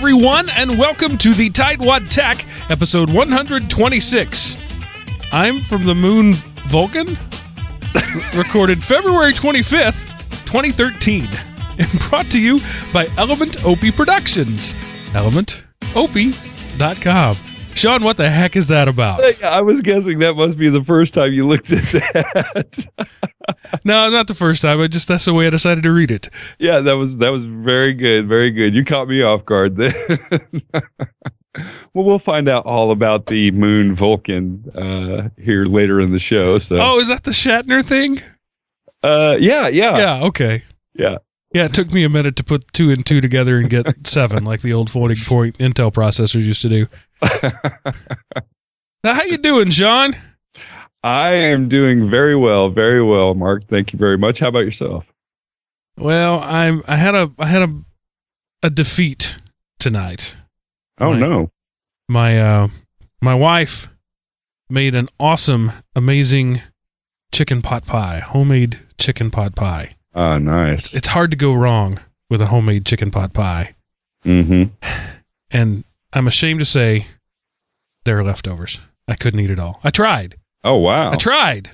everyone, and welcome to the Tightwad Tech, episode 126. I'm from the moon Vulcan, recorded February 25th, 2013, and brought to you by Element Opie Productions. ElementOpie.com. Sean, what the heck is that about? I was guessing that must be the first time you looked at that. no, not the first time. I just that's the way I decided to read it. Yeah, that was that was very good, very good. You caught me off guard then. well, we'll find out all about the moon Vulcan uh, here later in the show. So, oh, is that the Shatner thing? Uh, yeah, yeah, yeah. Okay, yeah. Yeah, it took me a minute to put two and two together and get seven, like the old floating point Intel processors used to do. now, how you doing, John? I am doing very well, very well, Mark. Thank you very much. How about yourself? Well, I'm. I had a. I had a. A defeat tonight. Oh my, no! My uh, my wife made an awesome, amazing chicken pot pie, homemade chicken pot pie. Oh, nice. It's hard to go wrong with a homemade chicken pot pie. Mm-hmm. And I'm ashamed to say there are leftovers. I couldn't eat it all. I tried. Oh wow. I tried,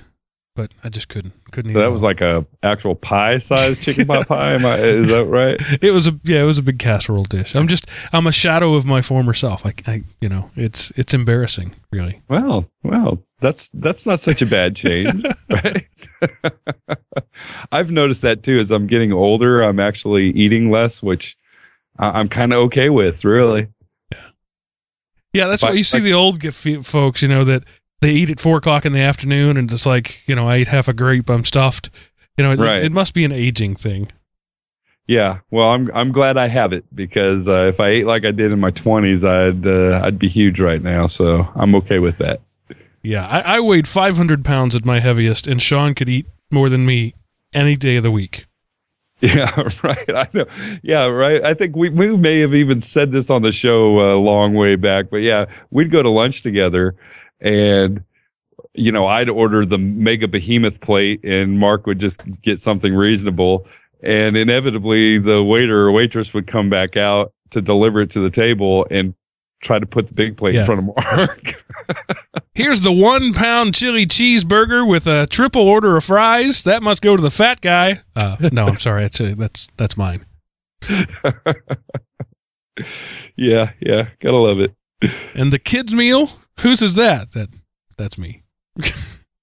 but I just couldn't. Couldn't so eat that it was all. like a actual pie sized chicken pot pie. Am I, is that right? It was a yeah, it was a big casserole dish. I'm just I'm a shadow of my former self. I, I you know, it's it's embarrassing, really. Well, well, that's that's not such a bad change, right? I've noticed that too. As I'm getting older, I'm actually eating less, which I'm kind of okay with, really. Yeah, that's But- why you see like- the old folks, you know, that they eat at four o'clock in the afternoon and it's like, you know, I ate half a grape, I'm stuffed. You know, it, Right. it must be an aging thing. Yeah, well, I'm I'm glad I have it because uh, if I ate like I did in my 20s, I'd uh, I'd be huge right now. So I'm okay with that. Yeah, I, I weighed 500 pounds at my heaviest, and Sean could eat more than me any day of the week. Yeah, right. I know. Yeah, right. I think we we may have even said this on the show a long way back, but yeah, we'd go to lunch together, and you know, I'd order the mega behemoth plate, and Mark would just get something reasonable, and inevitably the waiter or waitress would come back out to deliver it to the table and try to put the big plate Yeah. in front of Mark. Here's the one pound chili cheeseburger with a triple order of fries. That must go to the fat guy. Uh, no, I'm sorry. That's, uh, that's, that's mine. yeah, yeah, gotta love it. And the kids' meal? Whose is that? That That's me.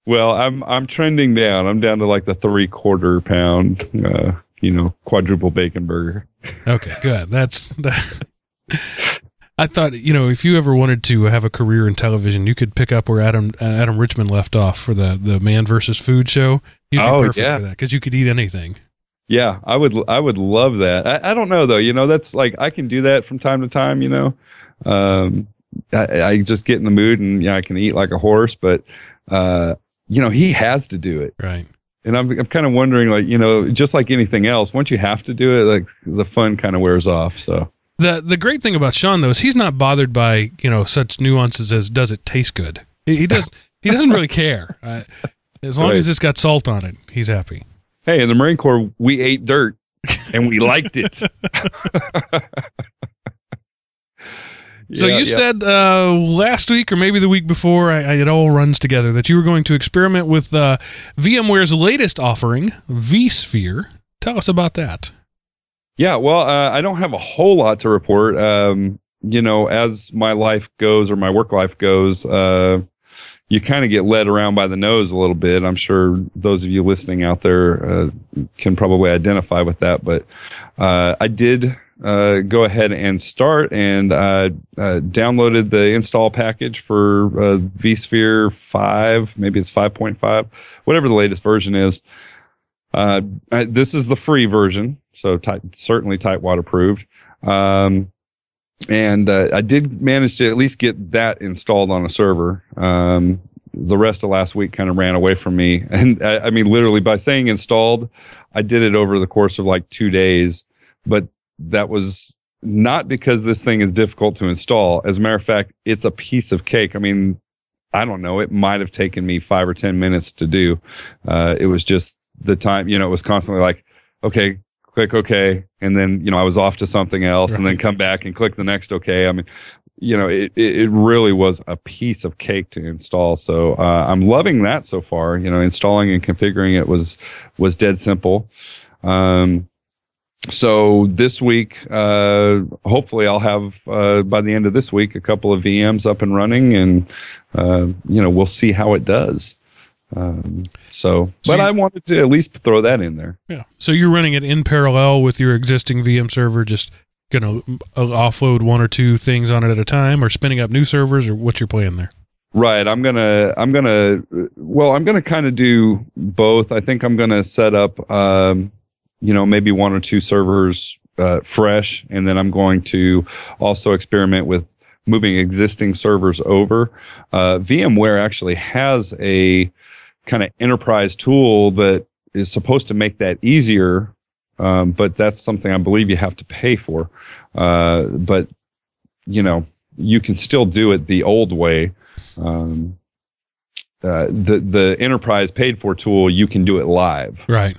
Well, I'm I'm trending down. I'm down to like the three quarter pound, uh, you know, quadruple bacon burger. Okay, good. That's that. I thought you know if you ever wanted to have a career in television, you could pick up where Adam uh, Adam Richman left off for the the Man versus Food show. You'd be Oh, perfect yeah. for that because you could eat anything. Yeah, I would I would love that. I, I don't know though. You know, that's like I can do that from time to time. You know, um, I, I just get in the mood and yeah, I can eat like a horse. But uh, you know, he has to do it. Right. And I'm I'm kind of wondering, like, you know, just like anything else, once you have to do it, like the fun kind of wears off. So The the great thing about Sean though is he's not bothered by you know such nuances as does it taste good. He, he does he doesn't really care. Uh, as long Right. as it's got salt on it, he's happy. hey, in the Marine Corps, we ate dirt and we liked it. So Yeah, you yeah. said uh, last week or maybe the week before, I, I, it all runs together, that you were going to experiment with uh, VMware's latest offering, vSphere. Tell us about that. Yeah, well, uh, I don't have a whole lot to report. Um, you know, as my life goes or my work life goes, uh, you kind of get led around by the nose a little bit. I'm sure those of you listening out there uh, can probably identify with that. But uh, I did uh, go ahead and start and uh, uh, downloaded the install package for vSphere 5, maybe it's 5.5, whatever the latest version is. I- this is the free version, so tight, certainly Tightwad approved. Um, and uh, I did manage to at least get that installed on a server. Um, the rest of last week kind of ran away from me, and I, I mean, literally by saying installed, I did it over the course of like two days. But that was not because this thing is difficult to install. As a matter of fact, it's a piece of cake. I mean, I don't know. It might have taken me five or ten minutes to do. Uh, it was just the time. You know, it was constantly like, okay, click OK, and then you know I was off to something else, right. and then come back and click the next OK. I mean, you know, it it really was a piece of cake to install. So uh, I'm loving that so far. You know, installing and configuring it was was dead simple. Um, so this week, uh, hopefully, I'll have uh, by the end of this week a couple of VMs up and running, and uh, you know we'll see how it does. Um, so, so but I wanted to at least throw that in there. Yeah. So you're running it in parallel with your existing VM server, just going to uh, offload one or two things on it at a time, or spinning up new servers, or what's your plan there? Right. I'm gonna. I'm gonna. Well, I'm gonna kind of do both. I think I'm gonna set up. Um, you know, maybe one or two servers uh, fresh, and then I'm going to also experiment with moving existing servers over. Uh, VMware actually has a kind of enterprise tool that is supposed to make that easier, um, but that's something I believe you have to pay for. Uh, but you know, you can still do it the old way. Um, uh, the the enterprise paid for tool, you can do it live. Right.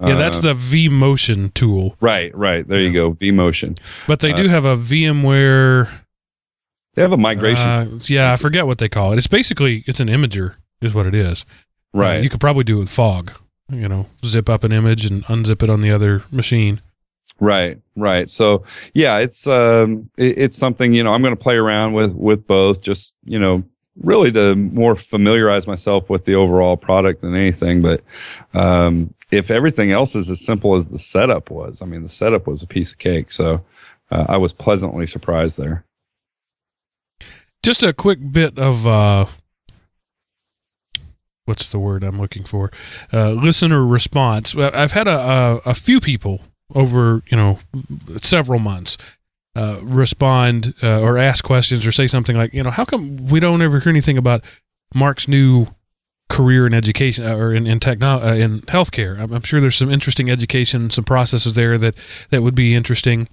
Yeah, that's uh, the vMotion tool. Right, right. There yeah. you go, vMotion. But they uh, do have a VMware. They have a migration. Uh, yeah, I forget what they call it. It's basically it's an imager, is what it is. Uh, right. you could probably do it with fog. You know, zip up an image and unzip it on the other machine. Right, right. So yeah, it's um, it, it's something you know I'm going to play around with with both. Just you know, really to more familiarize myself with the overall product than anything. But um, if everything else is as simple as the setup was, I mean, the setup was a piece of cake. So uh, I was pleasantly surprised there. Just a quick bit of uh, what's the word I'm looking for? Uh, listener response. I've had a, a, a few people over you know several months uh, respond uh, or ask questions or say something like, you know, how come we don't ever hear anything about Mark's new career in education uh, or in in techno uh, in healthcare? I'm, I'm, sure there's some interesting education, some processes there that that would be interesting,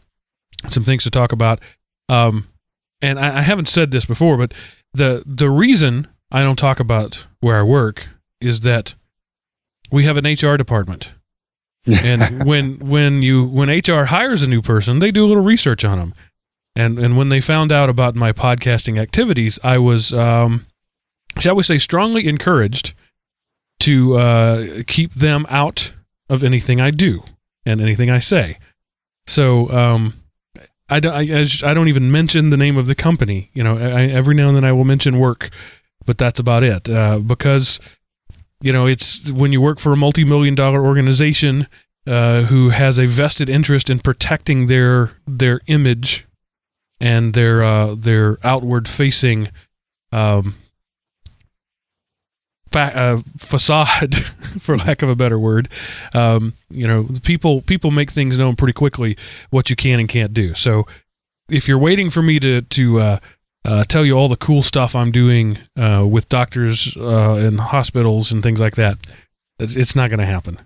some things to talk about. Um, and I, I haven't said this before, but the the reason I don't talk about where I work is that we have an HR department and when when you when HR hires a new person, they do a little research on them. And and when they found out about my podcasting activities, I was um, shall we say strongly encouraged to uh, keep them out of anything I do and anything I say. So um, I don't I, I don't even mention the name of the company. You know, I, every now and then I will mention work, but that's about it. Uh, because you know, it's when you work for a multi-million dollar organization uh, who has a vested interest in protecting their their image and their uh, their outward facing um, fa- uh, facade, for lack of a better word. Um, you know, people people make things known pretty quickly what you can and can't do. So, if you're waiting for me to to uh, uh, tell you all the cool stuff I'm doing uh, with doctors uh, and hospitals and things like that. It's, it's not going to happen.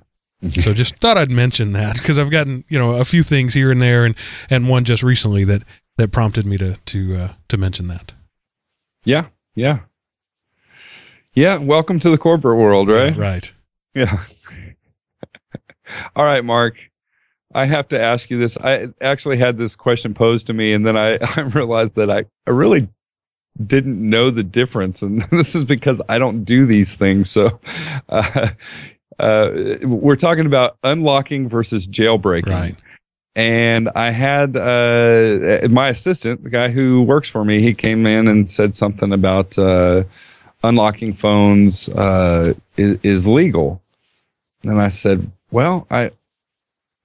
Mm-hmm. so just thought I'd mention that because I've gotten you know a few things here and there, and and one just recently that that prompted me to to uh, to mention that. Yeah, yeah, yeah. Welcome to the corporate world, right? Yeah, right. Yeah. all right, Mark. I have to ask you this. I actually had this question posed to me, and then I, I realized that I, I really didn't know the difference. And this is because I don't do these things. So, uh, uh, we're talking about unlocking versus jailbreaking. Right. And I had uh, my assistant, the guy who works for me, he came in and said something about uh, unlocking phones uh, is, is legal. And I said, well, I,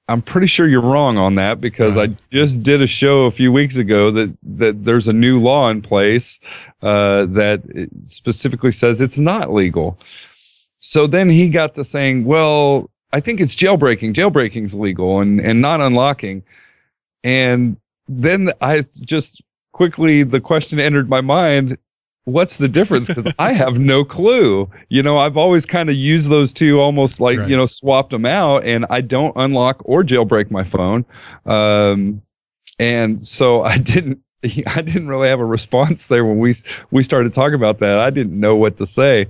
I'm pretty sure you're wrong on that because right. I just did a show a few weeks ago that that there's a new law in place uh, that specifically says it's not legal. So then he got to saying, well, I think it's jailbreaking. Jailbreaking's legal and, and not unlocking. And then I just quickly, the question entered my mind. What's the difference? Because I have no clue. You know, I've always kind of used those two almost like, right. you know, swapped them out and I don't unlock or jailbreak my phone. Um, and so I didn't, I didn't really have a response there when we we started talking about that. I didn't know what to say.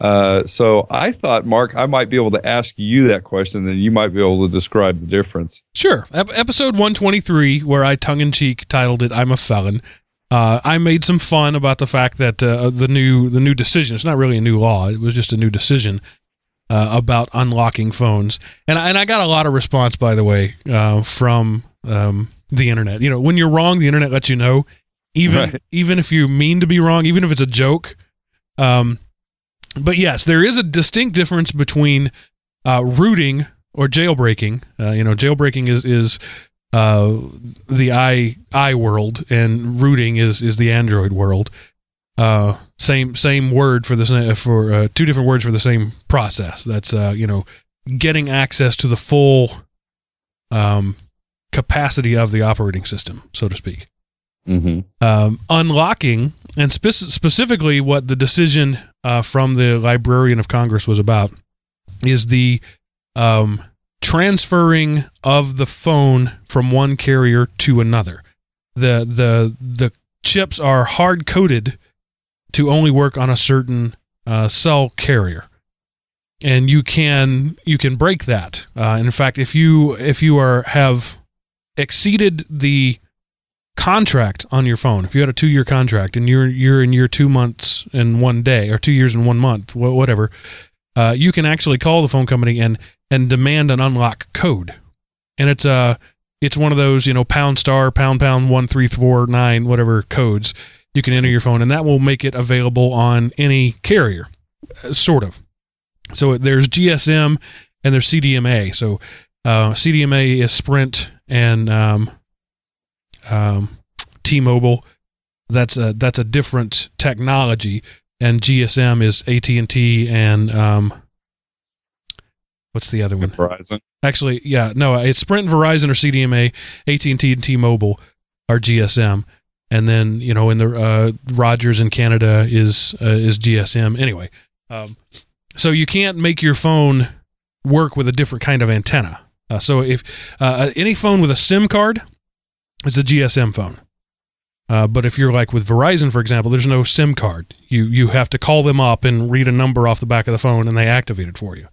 Uh, so I thought, Mark, I might be able to ask you that question, and you might be able to describe the difference. Sure. Ep- episode 123, where I tongue in cheek titled it "I'm a felon." Uh, I made some fun about the fact that uh, the new the new decision. It's not really a new law. It was just a new decision uh, about unlocking phones, and I, and I got a lot of response, by the way, uh, from um, the internet. You know, when you're wrong, the internet lets you know, even Right. even if you mean to be wrong, even if it's a joke. Um, but yes, there is a distinct difference between uh, rooting or jailbreaking. Uh, you know, jailbreaking is is uh, the i i world, and rooting is is the Android world. Uh, same same word for the for uh, two different words for the same process. That's uh, you know, getting access to the full um, capacity of the operating system, so to speak Mm-hmm. um, unlocking, and spe- specifically what the decision uh, from the Librarian of Congress was about, is the um, transferring of the phone from one carrier to another. the the The chips are hard coded to only work on a certain uh, cell carrier, and you can you can break that. Uh, in fact, if you if you are have exceeded the contract on your phone, if you had a two year contract and you're you're in year two months and one day or two years and one month, whatever, uh, you can actually call the phone company and and demand an unlock code, and it's uh it's one of those you know pound star pound pound one three four nine whatever codes you can enter your phone, and that will make it available on any carrier, uh, sort of. So there's GSM and there's CDMA. So uh, CDMA is Sprint and um, um, T-Mobile. That's a that's a different technology, and GSM is AT and T and um, what's the other one? Verizon. Actually, yeah, no, it's Sprint, Verizon, or CDMA. AT and T and T-Mobile are GSM, and then you know in the uh, Rogers in Canada is uh, is GSM. Anyway, um, so you can't make your phone work with a different kind of antenna. Uh, so if uh, any phone with a SIM card is a GSM phone. Uh, but if you're like with Verizon, for example, there's no SIM card. You you have to call them up and read a number off the back of the phone, and they activate it for you.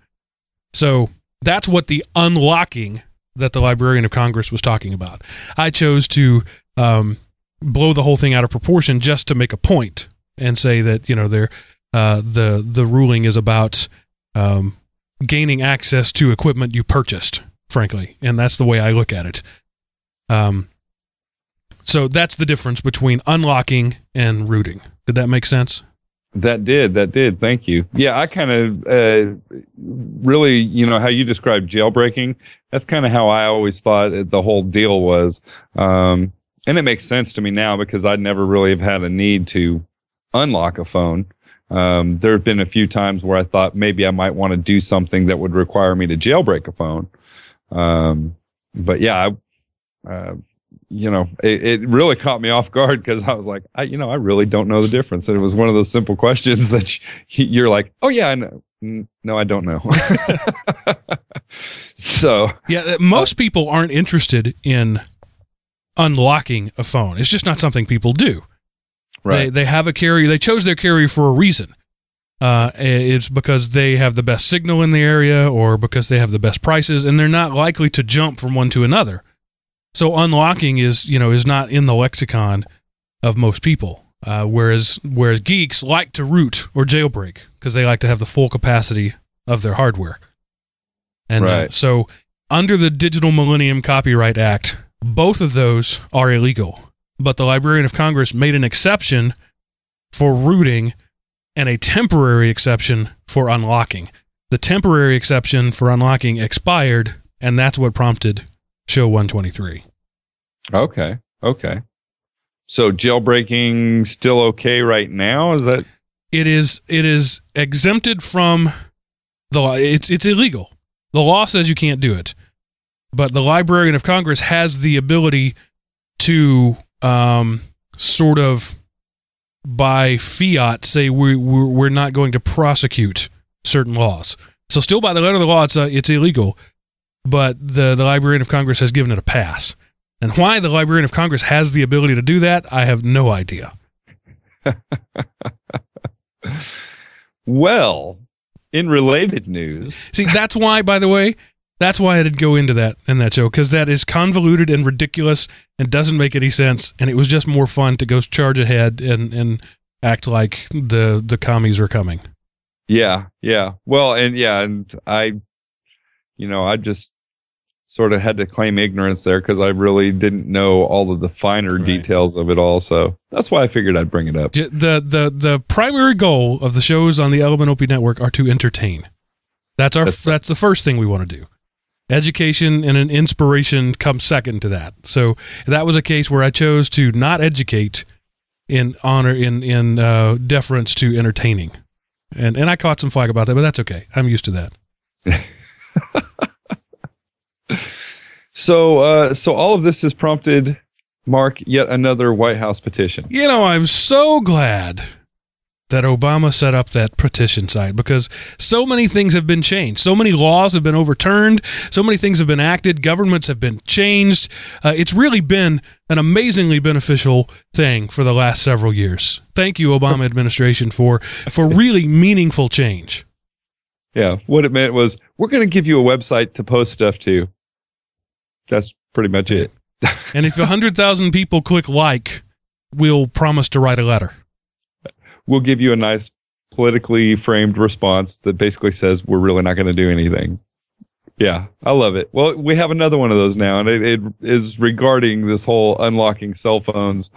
So that's what the unlocking that the Librarian of Congress was talking about. I chose to um, blow the whole thing out of proportion just to make a point and say that you know they're, uh, the the ruling is about um, gaining access to equipment you purchased, frankly, and that's the way I look at it. Um, so that's the difference between unlocking and rooting. Did that make sense? That did. That did. Thank you. Yeah, I kind of uh, really, you know, how you described jailbreaking. That's kind of how I always thought it, the whole deal was. Um, and it makes sense to me now because I'd never really have had a need to unlock a phone. Um, there have been a few times where I thought maybe I might want to do something that would require me to jailbreak a phone. Um, but yeah, I, uh, you know, it, it really caught me off guard because I was like, I, you know, I really don't know the difference. And it was one of those simple questions that you- you're like, oh yeah, I know. No, I don't know. so Yeah, uh, most people aren't interested in unlocking a phone. It's just not something people do. They right, they have a carrier. They chose their carrier for a reason. Uh, it's because they have the best signal in the area, or because they have the best prices, and they're not likely to jump from one to another. So unlocking is you know is not in the lexicon of most people. Uh, whereas whereas geeks like to root or jailbreak because they like to have the full capacity of their hardware. And uh, so under the Digital Millennium Copyright Act, both of those are illegal. But the Librarian of Congress made an exception for rooting and a temporary exception for unlocking. The temporary exception for unlocking expired, and that's what prompted Show 123. okay, okay. So jailbreaking still okay right now? Is that It is it is exempted from the law. It's it's illegal. The law says you can't do it, but the Librarian of Congress has the ability to um, sort of by fiat say we we're, we're not going to prosecute certain laws. So still by the letter of the law, it's uh, it's illegal, but the the Librarian of Congress has given it a pass. And why the Librarian of Congress has the ability to do that, I have no idea. Well, in related news, See, that's why, by the way, that's why I did go into that in that show because that is convoluted and ridiculous and doesn't make any sense. And it was just more fun to go charge ahead and and act like the the commies are coming. yeah, yeah. Well, and yeah, and I, you know, I just sort of had to claim ignorance there because I really didn't know all of the finer Right. details of it all. So that's why I figured I'd bring it up. The the the primary goal of the shows on the Element Opie Network are to entertain. That's our That's that's, the first thing we want to do. Education and an inspiration come second to that. So that was a case where I chose to not educate in honor in in uh, deference to entertaining, and and I caught some flack about that, but that's okay. I'm used to that. So, uh, so all of this has prompted Mark yet another White House petition. You know, I'm so glad that Obama set up that petition site because so many things have been changed. So many laws have been overturned. So many things have been acted. Governments have been changed. Uh, it's really been an amazingly beneficial thing for the last several years. Thank you, Obama administration, for for really meaningful change. Yeah, what it meant was we're going to give you a website to post stuff to. That's pretty much it. And if 100,000 people click like, we'll promise to write a letter. We'll give you a nice politically framed response that basically says we're really not going to do anything. Yeah, I love it. Well, we have another one of those now, and it, it is regarding this whole unlocking cell phones.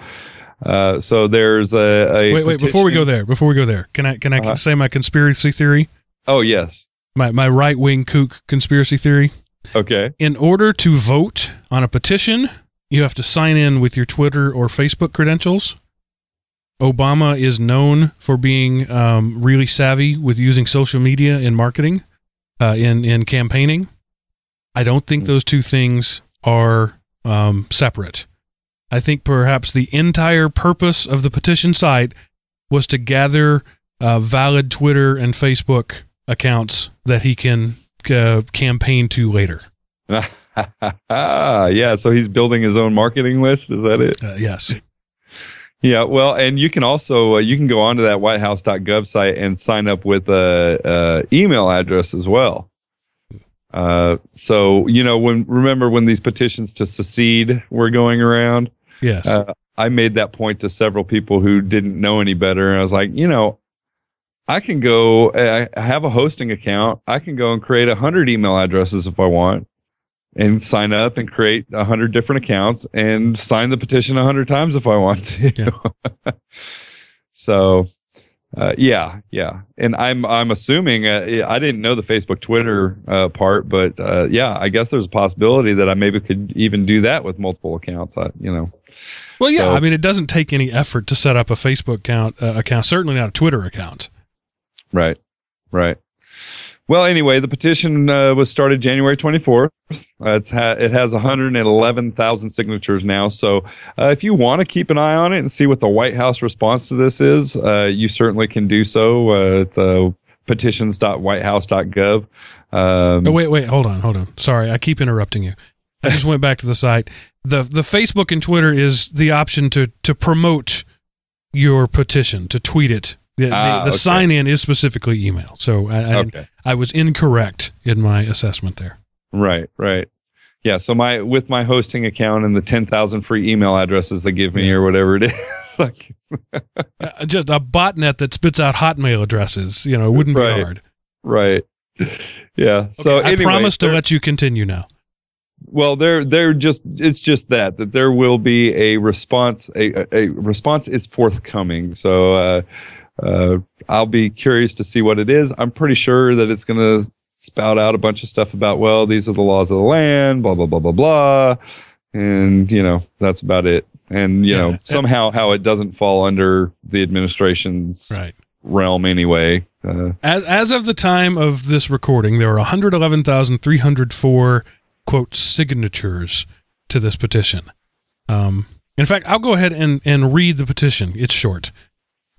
Uh, so there's a, a Wait, wait, before we go there, before we go there, can I can I Uh-huh. say my conspiracy theory? Oh yes, My my right wing kook conspiracy theory? okay, in order to vote on a petition, you have to sign in with your Twitter or Facebook credentials. Obama is known for being um, really savvy with using social media in marketing, uh, in in campaigning. I don't think those two things are um, separate. I think perhaps the entire purpose of the petition site was to gather uh, valid Twitter and Facebook accounts that he can uh, campaign to later. yeah. So he's building his own marketing list. Is that it? Uh, yes. Yeah, well, and you can also uh, you can go onto that whitehouse.gov site and sign up with a, a email address as well. Uh, so you know when remember when these petitions to secede were going around, Yes. uh, I made that point to several people who didn't know any better, and I was like, you know, I can go. I I have a hosting account. I can go and create a hundred email addresses if I want, and sign up and create a hundred different accounts and sign the petition a hundred times if I want to. so, uh, yeah, yeah, and I'm I'm assuming uh, I didn't know the Facebook Twitter uh, part, but uh, yeah, I guess there's a possibility that I maybe could even do that with multiple accounts. I, you know. well, yeah. so- I mean, it doesn't take any effort to set up a Facebook account. Uh, account certainly not a Twitter account. Right, right. Well, anyway, the petition uh, was started January 24th. Uh, it's ha- it has 111,000 signatures now. So, uh, if you want to keep an eye on it and see what the White House response to this is, uh, you certainly can do so uh, at the petitions.whitehouse.gov. Um, Oh wait, wait, hold on, hold on. Sorry, I keep interrupting you. I just went back to the site. the The Facebook and Twitter is the option to to promote your petition, to tweet it. The, Ah, the, okay. sign in is specifically email. So I, I, okay. I was incorrect in my assessment there. Right, right. Yeah, so my with my hosting account and the 10,000 free email addresses they give me Yeah. or whatever it is, like Uh, just a botnet that spits out Hotmail addresses. You know, it wouldn't Right. be hard. right. Yeah. So Okay, I anyway, promise to let you continue now. Well, they're they're just it's just that that there will be a response a a response is forthcoming. So uh, uh, I'll be curious to see what it is. I'm pretty sure that it's going to spout out a bunch of stuff about well these are the laws of the land, blah blah blah blah blah, and you know that's about it. And you Yeah. know somehow how it doesn't fall under the administration's Right. realm anyway. Uh, As, as of the time of this recording, there are 111,304 quote signatures to this petition. Um, in fact, I'll go ahead and, and read the petition. It's short.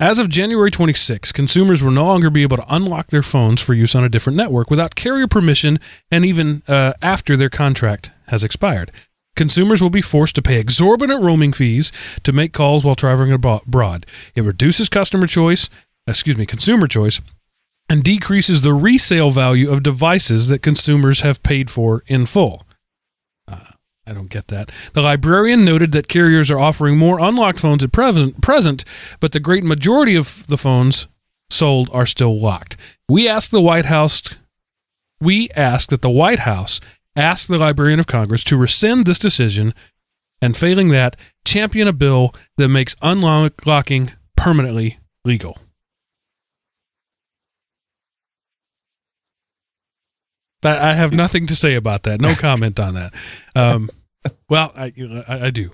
As of January 26, consumers will no longer be able to unlock their phones for use on a different network without carrier permission and even uh, after their contract has expired. consumers will be forced to pay exorbitant roaming fees to make calls while traveling abroad. It reduces customer choice, excuse me, consumer choice, and decreases the resale value of devices that consumers have paid for in full. I don't get that. The librarian noted that carriers are offering more unlocked phones at present, present, but the great majority of the phones sold are still locked. We asked the White House we ask that the White House ask the Librarian of Congress to rescind this decision and failing that champion a bill that makes unlocking permanently legal. I have nothing to say about that. No comment on that. Um, well, I, I, I do.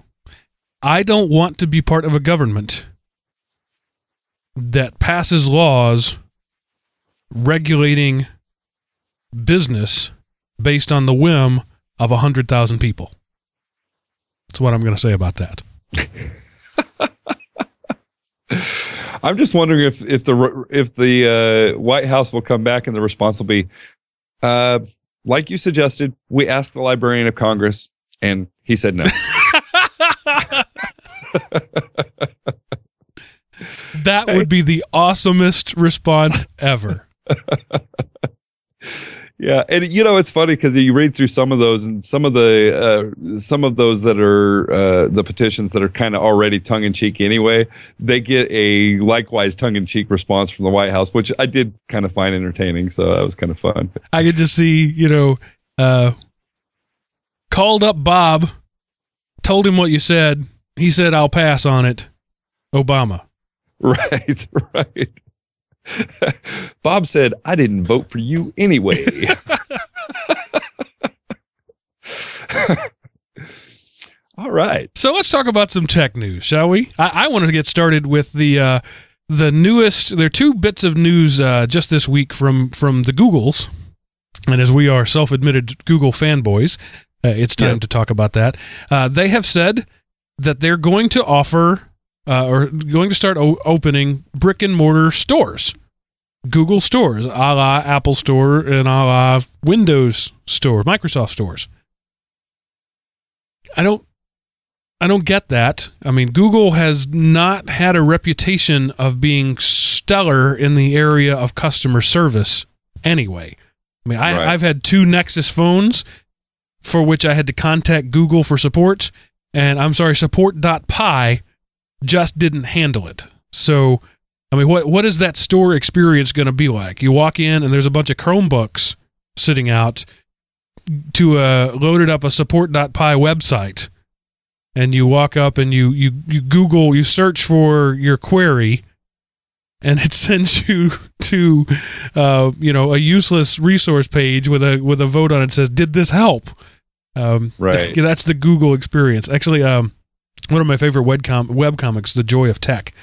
I don't want to be part of a government that passes laws regulating business based on the whim of 100,000 people. That's what I'm going to say about that. I'm just wondering if if the if the uh, White House will come back and the response will be, uh, like you suggested, we asked the Librarian of Congress, and he said no. that would be the awesomest response ever. Yeah, and you know it's funny because you read through some of those, and some of the uh, some of those that are uh, the petitions that are kind of already tongue in cheek anyway, they get a likewise tongue in cheek response from the White House, which I did kind of find entertaining. So that was kind of fun. I could just see, you know, uh, called up Bob, told him what you said. He said, "I'll pass on it." Obama. Right, right. Bob said, I didn't vote for you anyway. All right. So let's talk about some tech news, shall we? I, I wanted to get started with the uh, the newest. There are two bits of news uh, just this week from from the Googles, and as we are self-admitted Google fanboys, uh, it's time to talk about that. Uh, they have said that they're going to offer uh, or going to start o- opening brick and mortar stores, Google stores, a la Apple Store and a la Windows Store, Microsoft stores. I don't, I don't get that. I mean, Google has not had a reputation of being stellar in the area of customer service anyway. I mean, I, right. I've had two Nexus phones for which I had to contact Google for support, and I'm sorry, support.py just didn't handle it. So, I mean, what what is that store experience going to be like? You walk in and there's a bunch of Chromebooks sitting out to a loaded up a support.py website, and you walk up and you you you Google you search for your query, and it sends you to uh, you know a useless resource page with a with a vote on it says did this help um, right that's the google experience actually um, one of my favorite web, com- web comics, The Joy of Tech,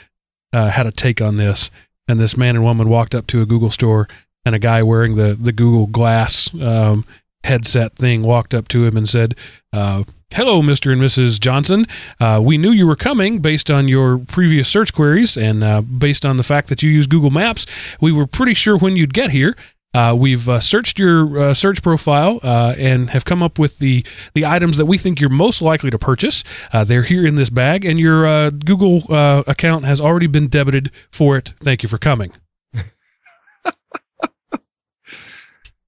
uh, had a take on this. And this man and woman walked up to a Google store, and a guy wearing the, the Google Glass um, headset thing walked up to him and said, uh, Hello, Mr. and Mrs. Johnson. Uh, we knew you were coming based on your previous search queries and uh, based on the fact that you use Google Maps. We were pretty sure when you'd get here. Uh, we've uh, searched your uh, search profile uh, and have come up with the the items that we think you're most likely to purchase. Uh, they're here in this bag, and your uh, Google account has already been debited for it. Thank you for coming.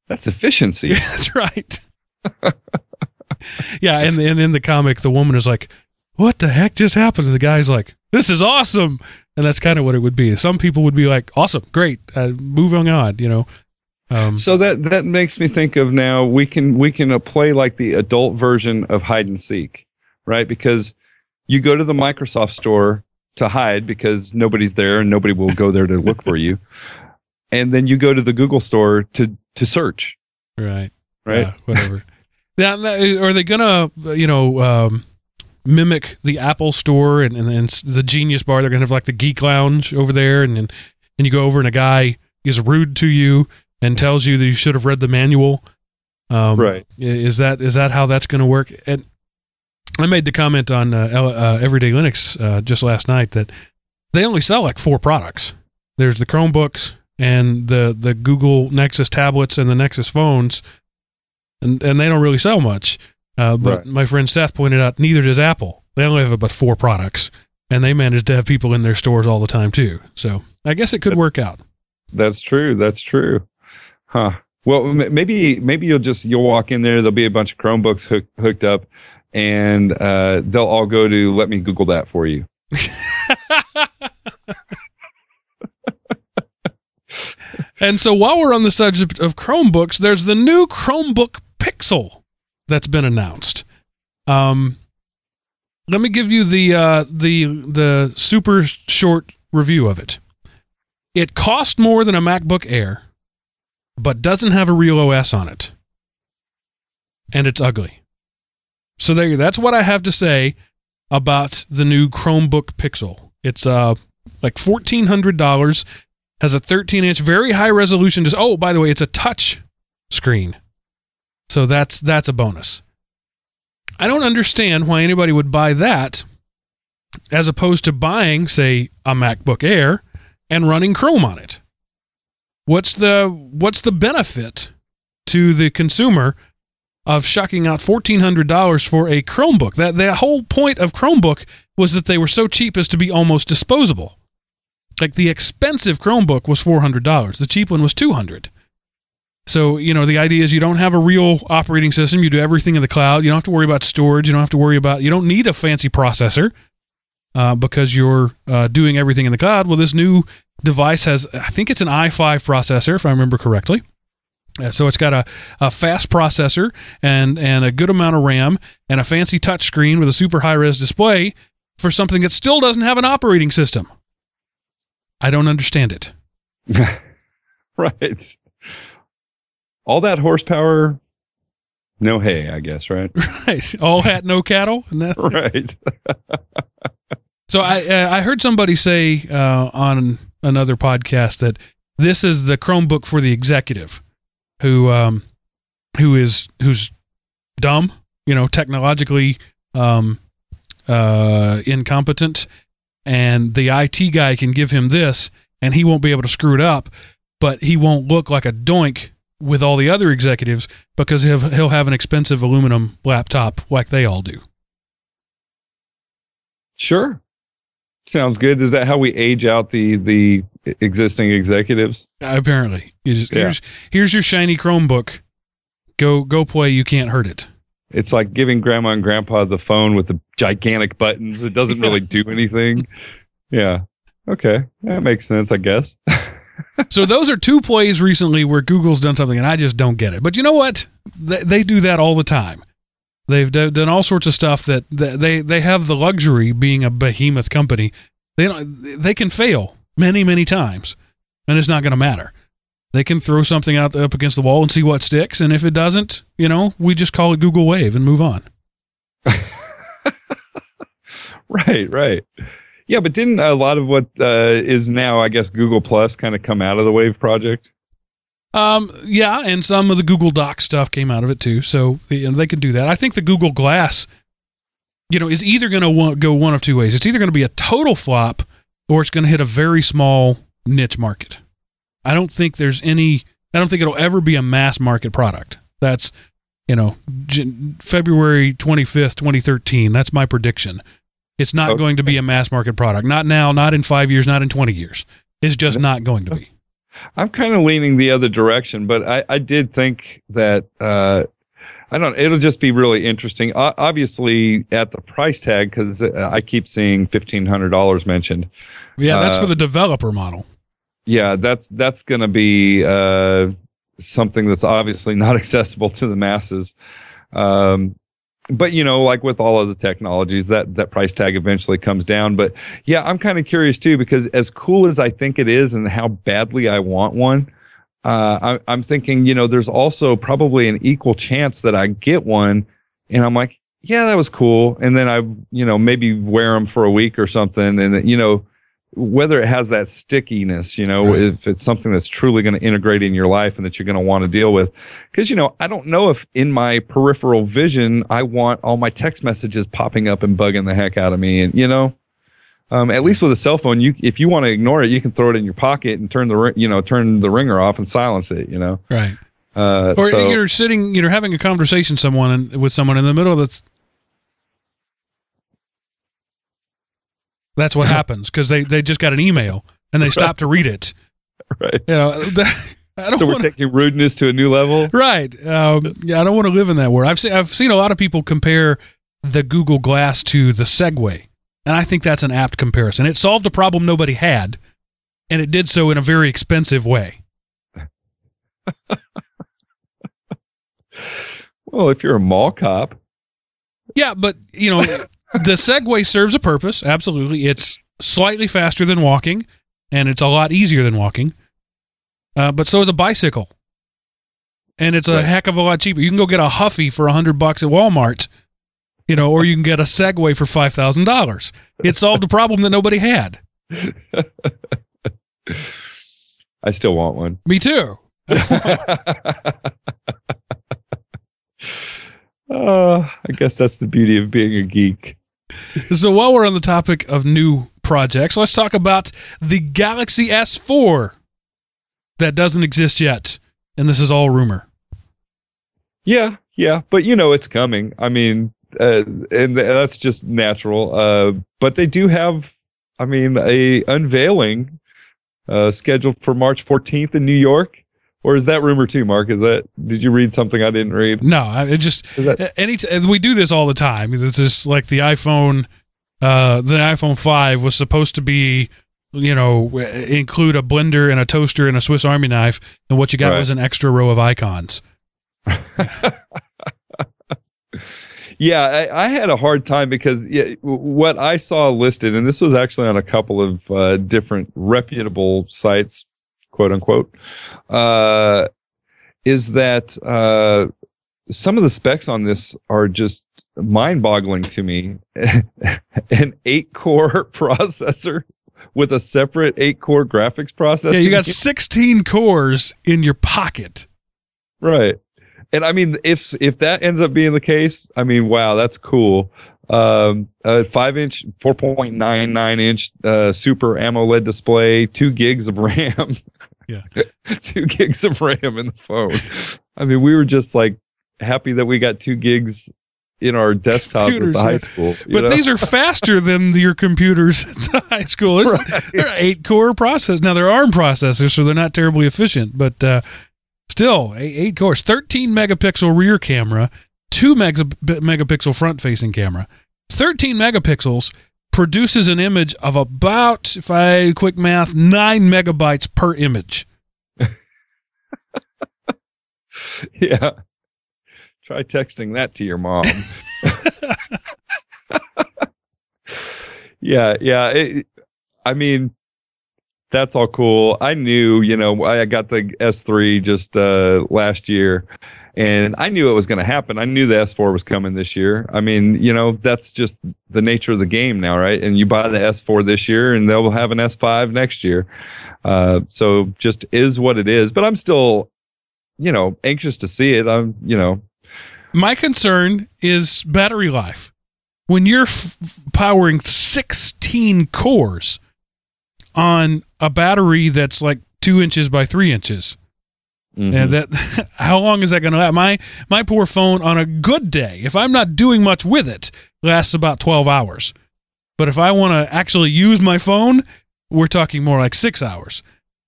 That's efficiency. That's right. yeah, and and in the comic, the woman is like, "What the heck just happened?" And the guy's like, "This is awesome." And that's kind of what it would be. Some people would be like, "Awesome, great, moving on," you know. Um, so that that makes me think of now we can we can play like the adult version of hide and seek, right? Because you go to the Microsoft store to hide because nobody's there and nobody will go there to look for you, and then you go to the Google store to to search. Right. Right. Yeah, whatever. yeah. Are they gonna you know um, mimic the Apple store and, and, and the Genius Bar? They're gonna have like the Geek Lounge over there, and and, and you go over and a guy is rude to you and tells you that you should have read the manual. Um, right. Is that is that how that's going to work? And I made the comment on uh, uh, Everyday Linux uh, just last night that they only sell like four products. There's the Chromebooks and the the Google Nexus tablets and the Nexus phones, and and they don't really sell much. Uh, but Right. my friend Seth pointed out neither does Apple. They only have about four products, and they manage to have people in their stores all the time too. So I guess it could work out. That's true. That's true. Huh. Well, maybe maybe you'll just you'll walk in there. There'll be a bunch of Chromebooks hook, hooked up, and uh, they'll all go to let me Google that for you. And so while we're on the subject of Chromebooks, there's the new Chromebook Pixel that's been announced. Um, let me give you the uh, the the super short review of it. It cost more than a MacBook Air, but doesn't have a real OS on it, and it's ugly. So there, that's what I have to say about the new Chromebook Pixel. It's uh like fourteen hundred dollars has a 13 inch very high resolution just oh by the way it's a touch screen so that's that's a bonus i don't understand why anybody would buy that as opposed to buying say a macbook air and running chrome on it what's the what's the benefit to the consumer of shucking out $1400 for a chromebook that the whole point of chromebook was that they were so cheap as to be almost disposable like the expensive Chromebook was four hundred dollars. The cheap one was two hundred. So you know the idea is you don't have a real operating system. You do everything in the cloud. You don't have to worry about storage. You don't have to worry about. You don't need a fancy processor uh, because you're uh, doing everything in the cloud. Well, this new device has, I think it's an i5 processor, if I remember correctly. Uh, so it's got a, a fast processor and and a good amount of RAM and a fancy touchscreen with a super high res display for something that still doesn't have an operating system. I don't understand it. right. All that horsepower, no hay, I guess, right? Right. All hat, no cattle. And that, right. so I uh, I heard somebody say uh, on another podcast that this is the Chromebook for the executive, who um who is who's dumb, you know, technologically um uh incompetent, and the IT guy can give him this, and he won't be able to screw it up, but he won't look like a doink with all the other executives because he'll he'll have an expensive aluminum laptop like they all do. Sure. Sounds good. Is that how we age out the the existing executives? Uh, apparently, you just, Yeah. here's here's your shiny Chromebook. Go go play. You can't hurt it. It's like giving grandma and grandpa the phone with the gigantic buttons. It doesn't really do anything. Yeah. Okay. That makes sense, I guess. so those are two plays recently where Google's done something, and I just don't get it. But you know what? They, they do that all the time. They've d- done all sorts of stuff that, they they have the luxury being a behemoth company. They they can fail many many times, and it's not going to matter. They can throw something out up against the wall and see what sticks, and if it doesn't, you know, we just call it Google Wave and move on. right, right. Yeah, but didn't a lot of what uh, is now, I guess, Google Plus kind of come out of the Wave project? Um, yeah, and some of the Google Doc stuff came out of it too, so you know, they can do that. I think the Google Glass, you know, is either going to go one of two ways. It's either going to be a total flop, or it's going to hit a very small niche market. I don't think there's any. I don't think it'll ever be a mass market product. That's you know February twenty fifth, twenty thirteen. That's my prediction. It's not Okay. going to be a mass market product. Not now. Not in five years. Not in twenty years. It's just not going to be. I'm kind of leaning the other direction, but I, I did think that uh, I don't. It'll just be really interesting. O- obviously, at the price tag, because I keep seeing fifteen hundred dollars mentioned. Yeah, that's Uh, for the developer model. Yeah, that's that's going to be uh, something that's obviously not accessible to the masses. Um, but you know, like with all of the technologies, that that price tag eventually comes down. But yeah, I'm kind of curious too because as cool as I think it is, and how badly I want one, uh, I, I'm thinking, you know, there's also probably an equal chance that I get one, and I'm like, yeah, that was cool, and then I, you know, maybe wear them for a week or something, and you know, whether it has that stickiness, you know, Right. if it's something that's truly going to integrate in your life and that you're going to want to deal with. Cause, you know, I don't know if in my peripheral vision, I want all my text messages popping up and bugging the heck out of me. And, you know, um, at least with a cell phone, you, if you want to ignore it, you can throw it in your pocket and turn the, you know, turn the ringer off and silence it, you know? Right. Uh, Or so, you're sitting, you're having a conversation someone and, with someone in the middle of the. That's what happens because they, they just got an email and they stop to read it. right. You know, that, I don't So we're taking rudeness to a new level. right. Um, yeah, I don't want to live in that world. I've seen I've seen a lot of people compare the Google Glass to the Segway, and I think that's an apt comparison. It solved a problem nobody had, and it did so in a very expensive way. Well, if you're a mall cop, Yeah, but you know, the Segway serves a purpose. Absolutely, it's slightly faster than walking, and it's a lot easier than walking. Uh, but so is a bicycle, and it's a Right. heck of a lot cheaper. You can go get a Huffy for a hundred bucks at Walmart, you know, or you can get a Segway for five thousand dollars. It solved a problem that nobody had. I still want one. Me too. uh, I guess that's the beauty of being a geek. So while we're on the topic of new projects, let's talk about the Galaxy S4 that doesn't exist yet, and this is all rumor. Yeah, yeah, but you know it's coming. I mean, uh, and th- that's just natural. Uh, but they do have, I mean, a unveiling uh, scheduled for March 14th in New York. Or is that rumor too, Mark? Is that did you read something I didn't read? No, it just that any t- we do this all the time. This is like the iPhone. Uh, the iPhone five was supposed to be, you know, include a blender and a toaster and a Swiss Army knife, and what you got Right. was an extra row of icons. Yeah, I, I had a hard time because yeah, what I saw listed, and this was actually on a couple of uh, different reputable sites, quote unquote, uh, is that uh, some of the specs on this are just mind boggling to me. An eight core processor with a separate eight core graphics processor. Yeah, you got 16 cores in your pocket. Right. And I mean, if if that ends up being the case, I mean, wow, that's cool. Um, a five inch, four point nine nine inch, uh, super AMOLED display, two gigs of RAM. Yeah. two gigs of RAM in the phone. I mean, we were just like happy that we got two gigs in our desktop at the high yeah. school. But know? these are faster than your computers at the high school. It's, Right. They're eight core processors. Now they're ARM processors, so they're not terribly efficient, but uh, still eight, eight cores, thirteen megapixel rear camera, two mega, megapixel front facing camera, thirteen megapixels produces an image of about, if I quick math, nine megabytes per image. yeah. Try texting that to your mom. yeah, yeah. It, I mean, that's all cool. I knew, you know, I got the S3 just uh, last year, and I knew it was going to happen. I knew the S4 was coming this year. I mean, you know, that's just the nature of the game now, right? And you buy the S4 this year, and they'll have an S5 next year. Uh, so just is what it is. But I'm still, you know, anxious to see it. I'm, you know, My concern is battery life. When you're f- powering 16 cores on a battery that's like two inches by three inches, mhm. and that how long is that going to last? My my poor phone on a good day, if I'm not doing much with it, lasts about 12 hours. But if I want to actually use my phone, we're talking more like six hours.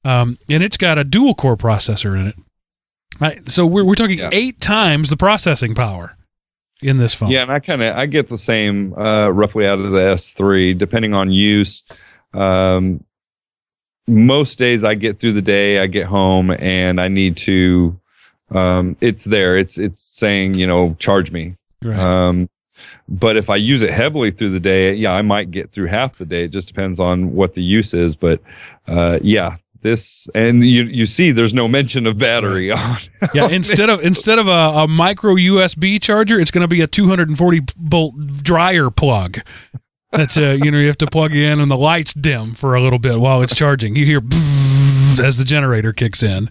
Um, and it's got a dual core processor in it. I, so we're, we're talking Yeah. eight times the processing power in this phone. Yeah, and I kind of I get the same uh, roughly out of the S3, depending on use. Um, most days I get through the day, I get home, and I need to. Um, it's there. It's it's saying you know charge me. Right. Um, but if I use it heavily through the day, yeah, I might get through half the day. It just depends on what the use is. But uh, yeah, this and you you see, there's no mention of battery on. yeah. Instead of instead of a, a micro USB charger, it's going to be a 240 volt dryer plug. That's uh, you know you have to plug in and the lights dim for a little bit while it's charging. You hear as the generator kicks in.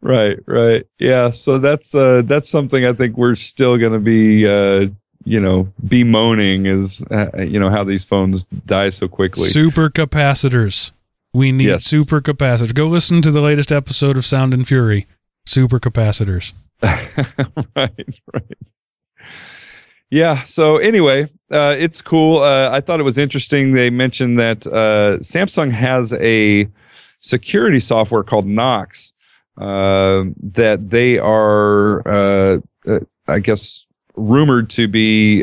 Right, right. Yeah, so that's uh that's something I think we're still going to be uh you know bemoaning is uh, you know how these phones die so quickly. Super capacitors. We need Yes. super capacitors. Go listen to the latest episode of Sound and Fury. Super capacitors. right, right. Yeah. So anyway, uh, it's cool. Uh, I thought it was interesting. They mentioned that uh, Samsung has a security software called Knox uh, that they are, uh, uh, I guess, rumored to be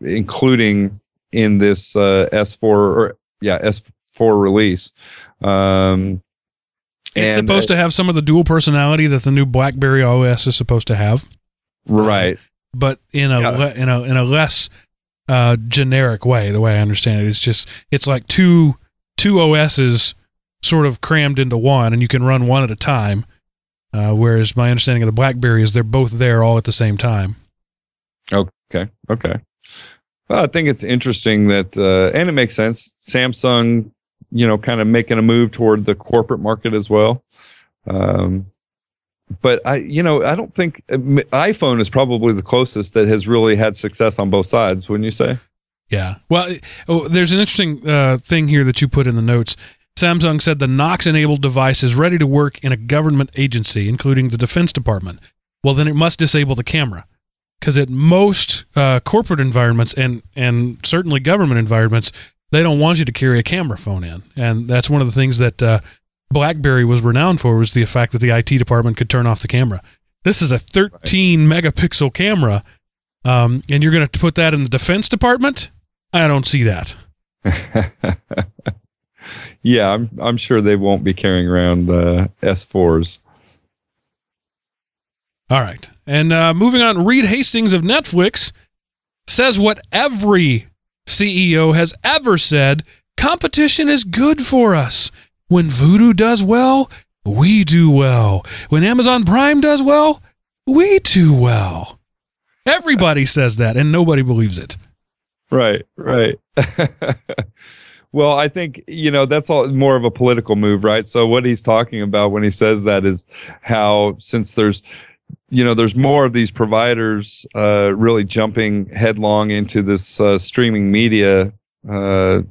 including in this S4 or yeah S4 release. Um, it's supposed to have some of the dual personality that the new BlackBerry OS is supposed to have. Right but in a yeah. le- in a in a less uh, generic way. The way I understand it, it's just it's like two two OSs sort of crammed into one, and you can run one at a time. Uh, whereas my understanding of the BlackBerry is they're both there all at the same time. Okay. Okay. Well, I think it's interesting that, uh, and it makes sense. Samsung, you know, kind of making a move toward the corporate market as well. Um, but I, you know, I don't think uh, iPhone is probably the closest that has really had success on both sides. Wouldn't you say? Yeah. Well, oh, there's an interesting uh, thing here that you put in the notes. Samsung said the Knox enabled device is ready to work in a government agency, including the Defense Department. Well, then it must disable the camera. Because at most uh, corporate environments and, and certainly government environments, they don't want you to carry a camera phone in. And that's one of the things that uh, BlackBerry was renowned for was the fact that the IT department could turn off the camera. This is a 13 right. megapixel camera, um, and you're going to put that in the Defense Department? I don't see that. yeah, I'm I'm sure they won't be carrying around uh, S4s. All right, and uh, moving on, Reed Hastings of Netflix says what every CEO has ever said: competition is good for us. When Vudu does well, we do well. When Amazon Prime does well, we do well. Everybody says that, and nobody believes it. Right, right. well, I think, you know, that's all more of a political move, right? So, what he's talking about when he says that is how, since there's, you know, there's more of these providers uh, really jumping headlong into this uh, streaming media uh,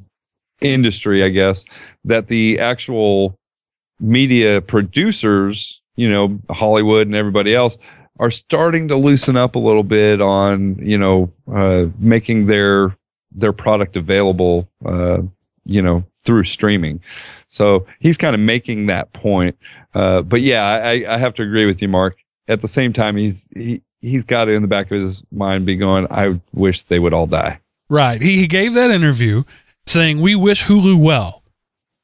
industry, I guess, that the actual media producers, you know, Hollywood and everybody else, are starting to loosen up a little bit on, you know, uh, making their their product available, uh, you know, through streaming. So he's kind of making that point. Uh, but yeah, I, I have to agree with you, Mark. At the same time, he's he he's got it in the back of his mind, be going, I wish they would all die. Right. He, he gave that interview saying, We wish Hulu well.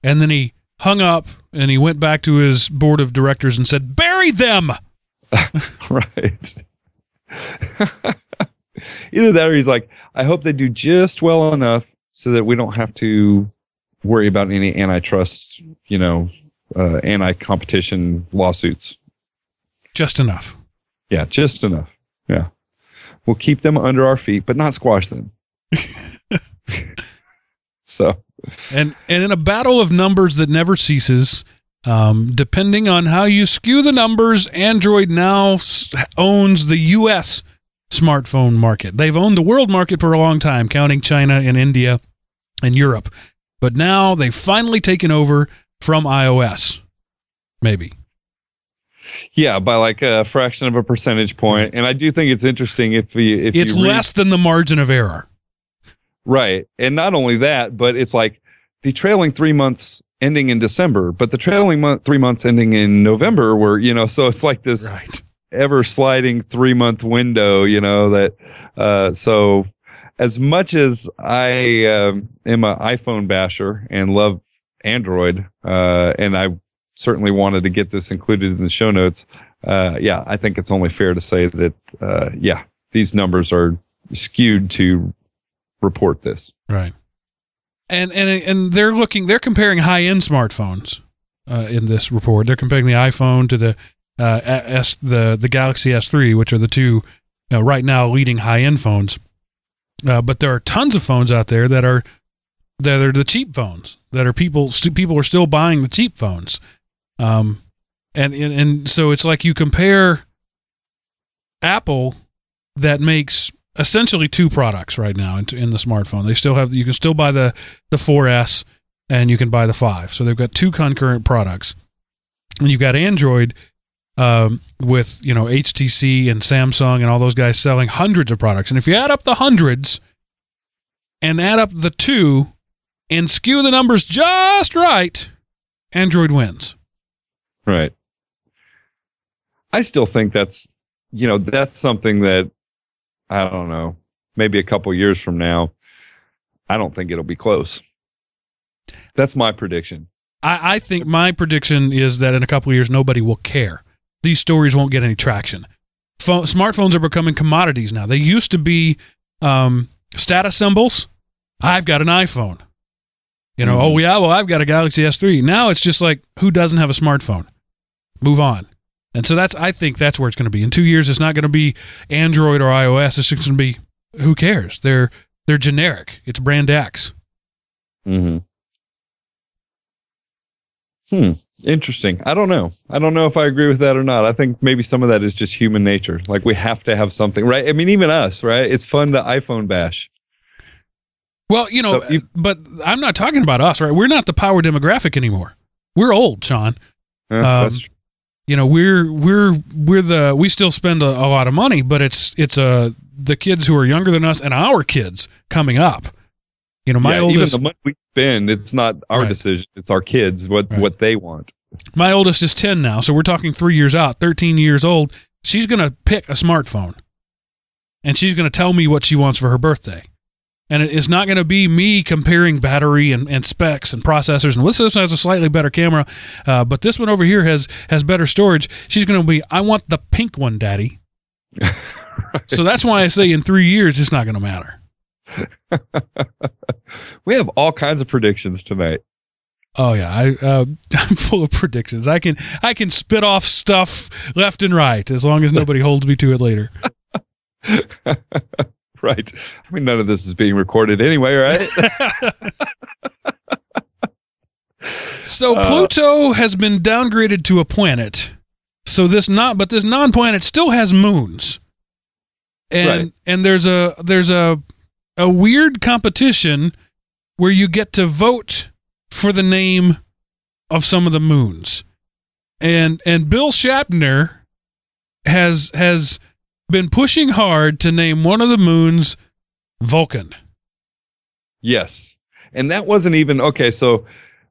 And then he hung up and he went back to his board of directors and said, Bury them. right. Either that or he's like, I hope they do just well enough so that we don't have to worry about any antitrust, you know, uh, anti competition lawsuits. Just enough. Yeah, just enough. Yeah. We'll keep them under our feet, but not squash them. So, and and in a battle of numbers that never ceases, um, depending on how you skew the numbers, Android now owns the U.S. smartphone market. They've owned the world market for a long time, counting China and India and Europe. But now they've finally taken over from iOS. Maybe. Yeah, by like a fraction of a percentage point. And I do think it's interesting if you if it's you read, less than the margin of error. Right. And not only that, but it's like the trailing three months ending in December, but the trailing month, three months ending in November were, you know, so it's like this right. ever sliding three month window, you know, that, uh, so as much as I um, am an iPhone basher and love Android, uh, and I certainly wanted to get this included in the show notes, uh, yeah, I think it's only fair to say that, uh, yeah, these numbers are skewed to report this. Right. And and and they're looking they're comparing high end smartphones uh, in this report. They're comparing the iPhone to the uh, S the the Galaxy S3, which are the two right now leading high end phones. Uh, but there are tons of phones out there that are that are the cheap phones that are people st- people are still buying the cheap phones. Um, and, and and so it's like you compare Apple that makes essentially two products right now in, in the smartphone. They still have you can still buy the the 4S and you can buy the 5. So they've got two concurrent products. And you've got Android um, with you know HTC and Samsung and all those guys selling hundreds of products. And if you add up the hundreds and add up the two and skew the numbers just right, Android wins. Right. I still think that's you know that's something that I don't know maybe a couple years from now I don't think it'll be close. That's my prediction. I, I think my prediction is that in a couple of years nobody will care. These stories won't get any traction. Phone, smartphones are becoming commodities now. They used to be um, status symbols. I've got an iPhone. You know, Mhm. oh yeah, well I've got a Galaxy S3. Now it's just like who doesn't have a smartphone? Move on. And so that's I think that's where it's going to be. In 2 years it's not going to be Android or iOS. It's just going to be who cares? They're they're generic. It's brand X. Mm-hmm. Hmm. Interesting. I don't know. I don't know if I agree with that or not. I think maybe some of that is just human nature. Like we have to have something, right? I mean, even us, right? It's fun to iPhone bash. Well, you know, So you- but I'm not talking about us, right? We're not the power demographic anymore. We're old, Sean. Uh, Um, that's true. You know, we're we're we're the we still spend a, a lot of money, but it's it's uh the kids who are younger than us and our kids coming up. You know, my yeah, oldest even the money we spend, it's not our Right. decision. It's our kids what Right. what they want. my oldest is 10 now, so we're talking 3 years out, 13 years old. She's going to pick a smartphone. And she's going to tell me what she wants for her birthday. And it is not going to be me comparing battery and, and specs and processors. And this one has a slightly better camera, uh, but this one over here has has better storage. She's going to be, I want the pink one, Daddy. So that's why I say in three years it's not going to matter. We have all kinds of predictions tonight. Oh yeah, I uh, I'm full of predictions. I can I can spit off stuff left and right as long as nobody holds me to it later. right. I mean, none of this is being recorded anyway, right? So Uh, Pluto has been downgraded to a planet. So this not but this non-planet still has moons. And Right. and there's a there's a a weird competition where you get to vote for the name of some of the moons. And and Bill Shatner has has been pushing hard to name one of the moons Vulcan. Yes. And that wasn't even okay. So,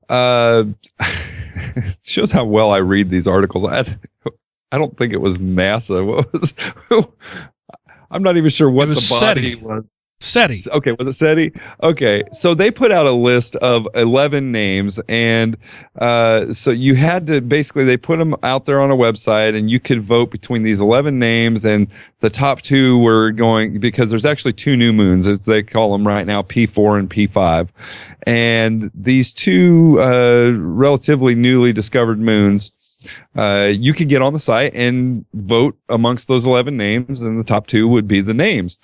uh, it shows how well I read these articles. I, I don't think it was NASA. What was, I'm not even sure what the body SETI. was. SETI. Okay. Was it SETI? Okay. So they put out a list of 11 names. And, uh, so you had to basically, they put them out there on a website and you could vote between these 11 names and the top two were going because there's actually two new moons as they call them right now p4 and p5 and these two uh, relatively newly discovered moons uh, you could get on the site and vote amongst those 11 names and the top two would be the names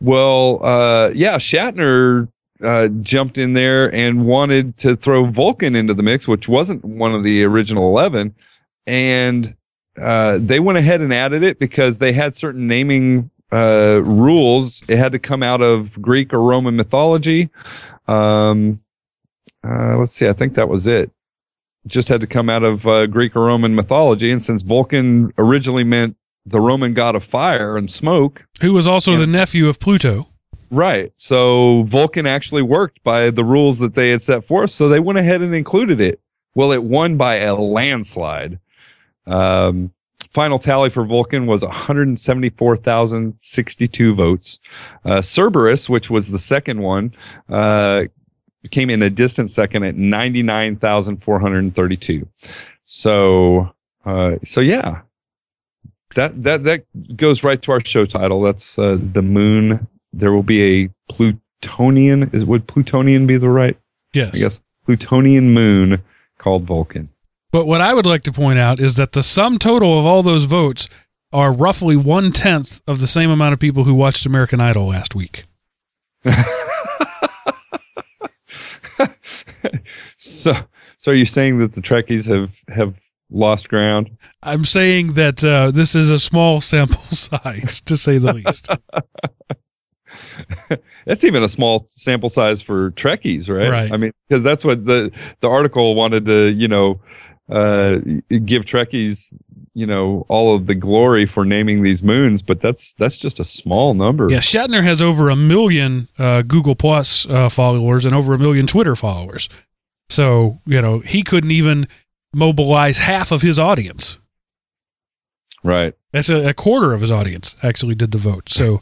well uh, yeah shatner uh, jumped in there and wanted to throw vulcan into the mix which wasn't one of the original 11 and uh, they went ahead and added it because they had certain naming uh, rules. It had to come out of Greek or Roman mythology. Um, uh, let's see, I think that was it. Just had to come out of uh, Greek or Roman mythology. And since Vulcan originally meant the Roman god of fire and smoke, Who was also Yeah. the nephew of Pluto. Right. So Vulcan actually worked by the rules that they had set forth. So they went ahead and included it. Well, it won by a landslide. Um, final tally for Vulcan was 174,062 votes. Uh, Cerberus, which was the second one, uh, came in a distant second at 99,432. So, uh, so yeah, that, that, that goes right to our show title. That's, uh, the moon. There will be a Plutonian. Is, would Plutonian be the right? Yes. I guess Plutonian moon called Vulcan. But what I would like to point out is that the sum total of all those votes are roughly one tenth of the same amount of people who watched American Idol last week. so, so are you saying that the Trekkies have have lost ground? I'm saying that uh, this is a small sample size, to say the least. That's even a small sample size for Trekkies, right? Right. I mean, because that's what the the article wanted to, you know, uh, give Trekkies, you know, all of the glory for naming these moons, but that's that's just a small number. Yeah, Shatner has over a million uh, Google Plus uh, followers and over a million Twitter followers. So you know he couldn't even mobilize half of his audience. Right. That's a, a quarter of his audience actually did the vote. So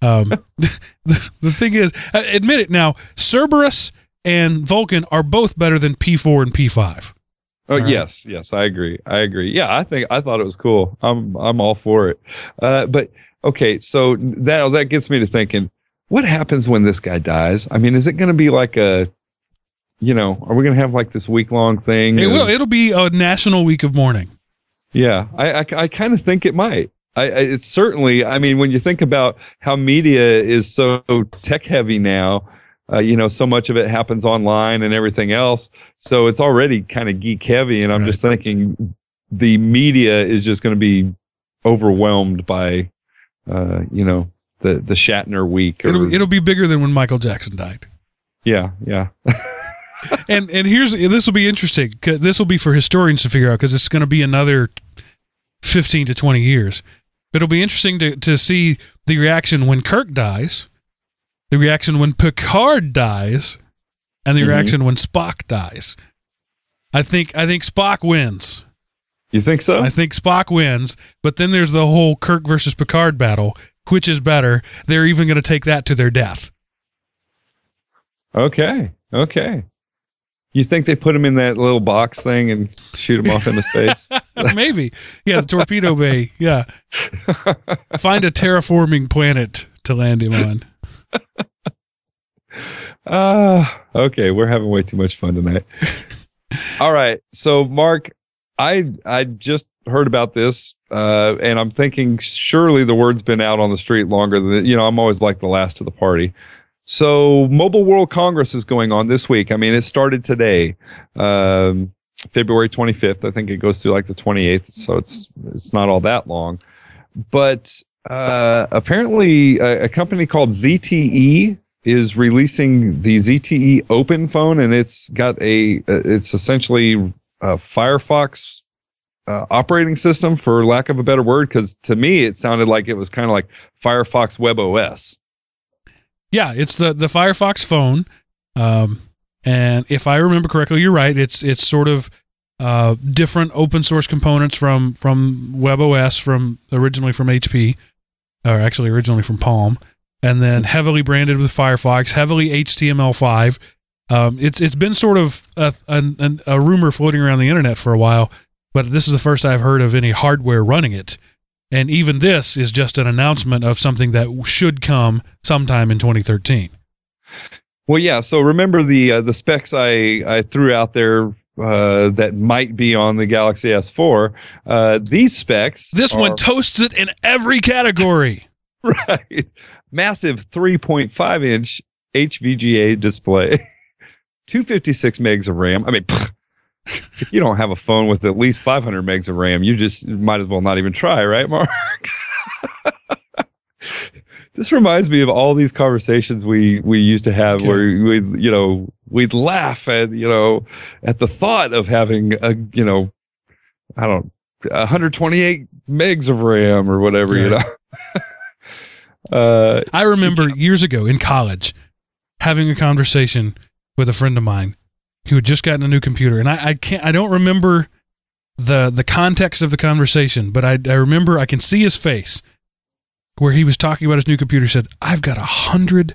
um, the, the thing is, uh, admit it now, Cerberus and Vulcan are both better than P4 and P5. Oh right. yes, yes, I agree. I agree. Yeah, I think I thought it was cool. I'm I'm all for it. Uh, but okay, so that that gets me to thinking, what happens when this guy dies? I mean, is it going to be like a, you know, are we going to have like this week long thing? It of- will. It'll be a national week of mourning. Yeah, I I, I kind of think it might. I, I it's certainly. I mean, when you think about how media is so tech heavy now, uh, you know, so much of it happens online and everything else. So it's already kind of geek heavy, and I'm Right. just thinking the media is just going to be overwhelmed by, uh, you know, the the Shatner week. or- It'll it'll be bigger than when Michael Jackson died. yeah, yeah, and and here's this will be interesting. This will be for historians to figure out because it's going to be another fifteen to twenty years. It'll be interesting to to see the reaction when Kirk dies, the reaction when Picard dies, and the Mhm. reaction when Spock dies. I think I think Spock wins. you think so? I think Spock wins, but then there's the whole Kirk versus Picard battle. Which is better? They're even going to take that to their death. okay, okay. You think they put him in that little box thing and shoot him off into space? Maybe. Yeah, the torpedo bay. Yeah. Find a terraforming planet to land him on. Ah, okay. We're having way too much fun tonight. All right. So, Mark, I I just heard about this, uh, and I'm thinking surely the word's been out on the street longer than you know. I'm always like the last to the party. So, Mobile World Congress is going on this week. I mean, it started today, um, February 25th. I think it goes through like the 28th, so it's it's not all that long. But uh, apparently, a, a company called ZTE is releasing the ZTE Open phone, and it's got a it's essentially a Firefox uh, operating system, for lack of a better word. Because to me, it sounded like it was kind of like Firefox Web OS. Yeah, it's the the Firefox phone. Um, and if I remember correctly, you're right. It's it's sort of uh, different open source components from from WebOS from originally from HP, or actually originally from Palm, and then heavily branded with Firefox, heavily HTML5. Um, it's it's been sort of a, a, a rumor floating around the internet for a while, but this is the first I've heard of any hardware running it. And even this is just an announcement of something that should come sometime in 2013. Well, yeah. So remember the uh, the specs I I threw out there uh, that might be on the Galaxy S4. Uh, these specs. This are- one toasts it in every category. right? Massive 3.5 inch HVGA display, 256 megs of RAM. I mean, if you don't have a phone with at least 500 megs of RAM, you just might as well not even try, right, Mark? this reminds me of all these conversations we we used to have where we you know we'd laugh at you know at the thought of having a you know I don't 128 megs of RAM or whatever you know. Uh, I remember years ago in college having a conversation with a friend of mine who had just gotten a new computer, and I, I can't, I don't remember the the context of the conversation, but I, I remember I can see his face where he was talking about his new computer. He said, "I've got a hundred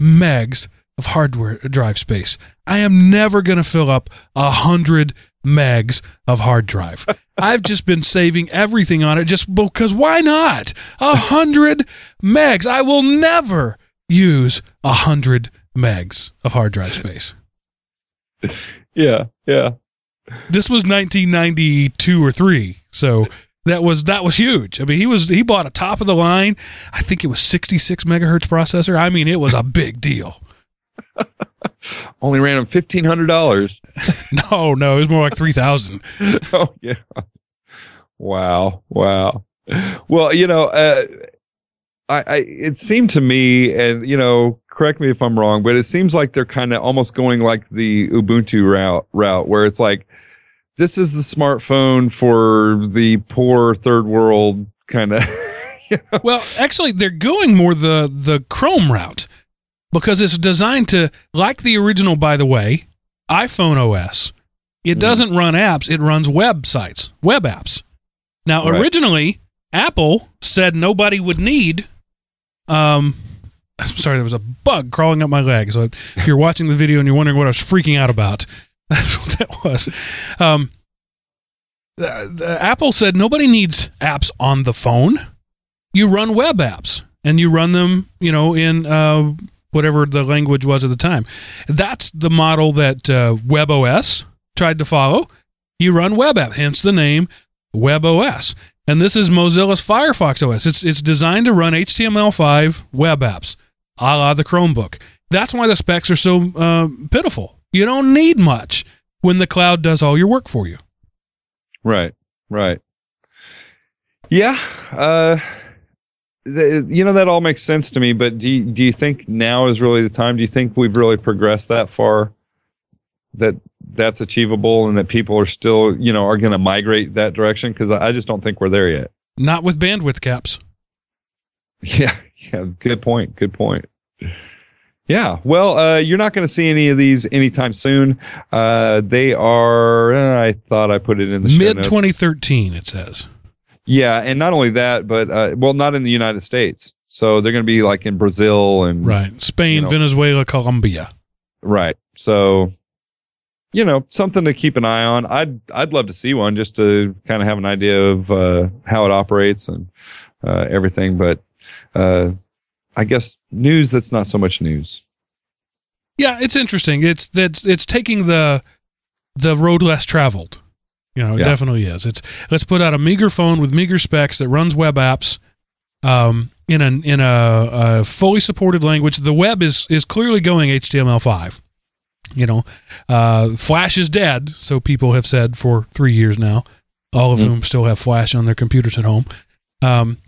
megs of hardware uh, drive space. I am never going to fill up a hundred megs of hard drive. I've just been saving everything on it just because why not? A hundred megs. I will never use a hundred megs of hard drive space. yeah, yeah. This was 1992 or three, so that was that was huge. I mean, he was he bought a top of the line. I think it was 66 megahertz processor. I mean, it was a big deal. Only ran him fifteen hundred dollars. No, no, it was more like 3,000. oh yeah. Wow. Wow. Well, you know, uh, I, I it seemed to me, and you know, correct me if I'm wrong, but it seems like they're kind of almost going like the Ubuntu route route, where it's like this is the smartphone for the poor third world kind of. Well, actually, they're going more the the Chrome route because it's designed to, like the original, by the way, iPhone OS. It Mhm. doesn't run apps; it runs websites, web apps. Now, Right. originally, Apple said nobody would need. Um, I'm sorry, there was a bug crawling up my leg. So if you're watching the video and you're wondering what I was freaking out about, that's what that was. Um, the, the Apple said nobody needs apps on the phone. You run web apps and you run them, you know, in uh, whatever the language was at the time. That's the model that uh, WebOS tried to follow. You run web app, hence the name WebOS. And this is Mozilla's Firefox OS. It's it's designed to run HTML5 web apps, a la the Chromebook. That's why the specs are so uh, pitiful. You don't need much when the cloud does all your work for you. Right, right. Yeah, uh, you know that all makes sense to me. But do you, do you think now is really the time? Do you think we've really progressed that far? That that's achievable, and that people are still, you know, are going to migrate that direction? Because I I just don't think we're there yet. Not with bandwidth caps. Yeah, yeah. Good point. Good point. Yeah. Well, uh, you're not going to see any of these anytime soon. Uh, they are. Uh, I thought I put it in the mid 2013. it says. Yeah, and not only that, but uh, well, not in the United States. So they're going to be like in Brazil and Right. Spain, You know. Venezuela, Colombia. right. So you know, something to keep an eye on. I'd I'd love to see one just to kind of have an idea of uh, how it operates and uh, everything. But uh, I guess news that's not so much news. Yeah, it's interesting. It's that's it's taking the the road less traveled. You know, it Yeah. definitely is. It's let's put out a meager phone with meager specs that runs web apps um, in an in a, a fully supported language. The web is is clearly going HTML5. You know, uh, Flash is dead, so people have said for three years now. All of Mm. whom still have Flash on their computers at home. Um,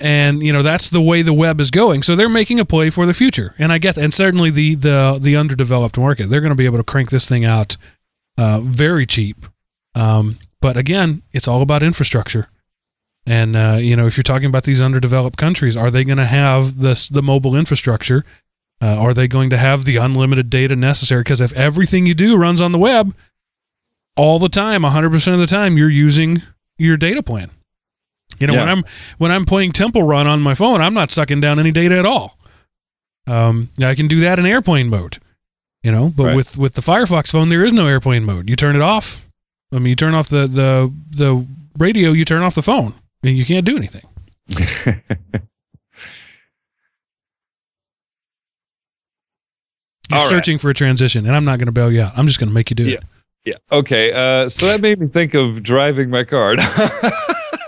and you know that's the way the web is going. So they're making a play for the future. And i get that. and certainly the the the underdeveloped market they're going to be able to crank this thing out uh, very cheap. Um, but again it's all about infrastructure. And uh, you know if you're talking about these underdeveloped countries are they going to have this the mobile infrastructure? Uh, are they going to have the unlimited data necessary? Because if everything you do runs on the web all the time 100% of the time you're using your data plan you know when i'm when i'm playing temple run on my phone i'm not sucking down any data at all um, i can do that in airplane mode you know but Right. with with the firefox phone there is no airplane mode you turn it off i mean you turn off the the the radio you turn off the phone and you can't do anything you're All right. searching for a transition and i'm not going to bail you out i'm just going to make you do Yeah. it Yeah. Okay. Uh, so that made me think of driving my car.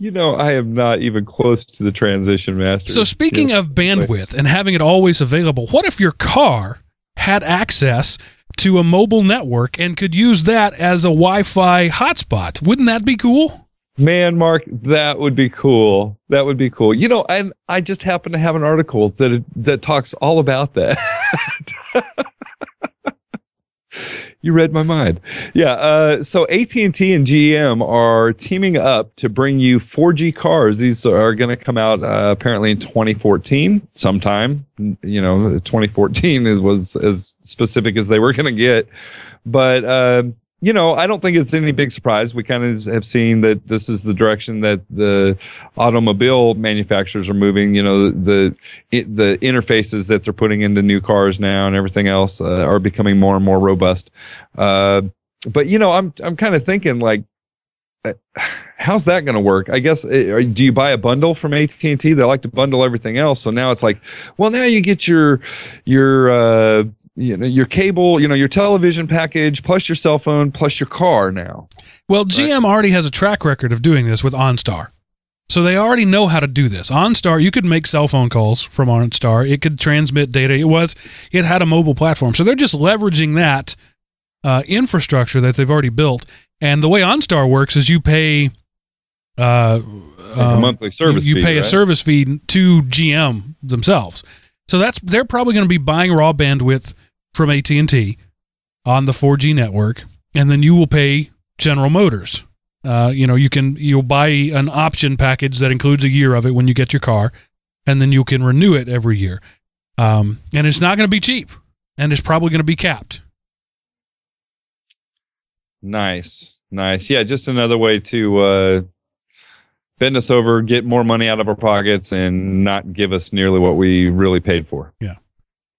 you know, I am not even close to the transition master. So speaking of bandwidth and having it always available, what if your car had access to a mobile network and could use that as a Wi-Fi hotspot? Wouldn't that be cool? man, Mark, that would be cool. That would be cool. You know, and I just happen to have an article that that talks all about that. you read my mind. Yeah. Uh, so AT and T and GM are teaming up to bring you 4G cars. These are going to come out uh, apparently in 2014, sometime. You know, 2014 was as specific as they were going to get, but. Um, you know, I don't think it's any big surprise. We kind of have seen that this is the direction that the automobile manufacturers are moving. You know, the it, the interfaces that they're putting into new cars now and everything else uh, are becoming more and more robust. Uh, but you know, I'm I'm kind of thinking like, uh, how's that going to work? I guess uh, are- do you buy a bundle from AT and T? They like to bundle everything else, so now it's like, well, now you get your your uh, you know your cable, you know your television package plus your cell phone plus your car now. Well, GM already has a track record of doing this with OnStar. So they already know how to do this. OnStar, you could make cell phone calls from OnStar. It could transmit data. It was, it had a mobile platform. So they're just leveraging that uh, infrastructure that they've already built. And the way OnStar works is you pay, uh, Like a um, monthly service. you, you fee, pay a service fee to GM themselves. So that's they're probably going to be buying raw bandwidth from AT and T on the 4G network, and then you will pay General Motors. Uh, you know, you can you'll buy an option package that includes a year of it when you get your car, and then you can renew it every year. Um, and it's not going to be cheap, and it's probably going to be capped. Nice, nice. Yeah, just another way to uh, bend us over, get more money out of our pockets, and not give us nearly what we really paid for. Yeah.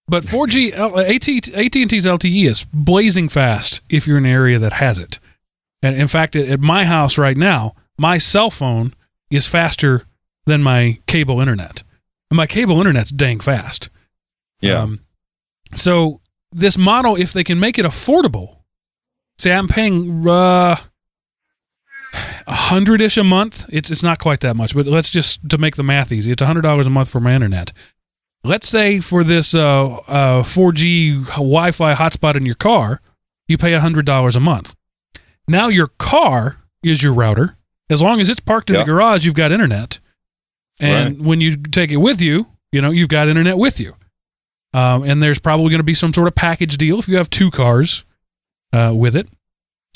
But 4G, AT, AT&T's LTE is blazing fast if you're in an area that has it. And in fact, at, at my house right now, my cell phone is faster than my cable internet. And my cable internet's dang fast. Yeah, Um, so this model, if they can make it affordable, say I'm paying uh, a hundred ish a month. It's it's not quite that much, but let's just to make the math easy, it's a hundred dollars a month for my internet. Let's say for this uh, uh, 4G Wi-Fi hotspot in your car, you pay a hundred dollars a month. Now your car is your router. As long as it's parked in Yeah. the garage, you've got internet. And when you take it with you, you know you've got internet with you. Um, and there's probably going to be some sort of package deal if you have two cars uh, with it.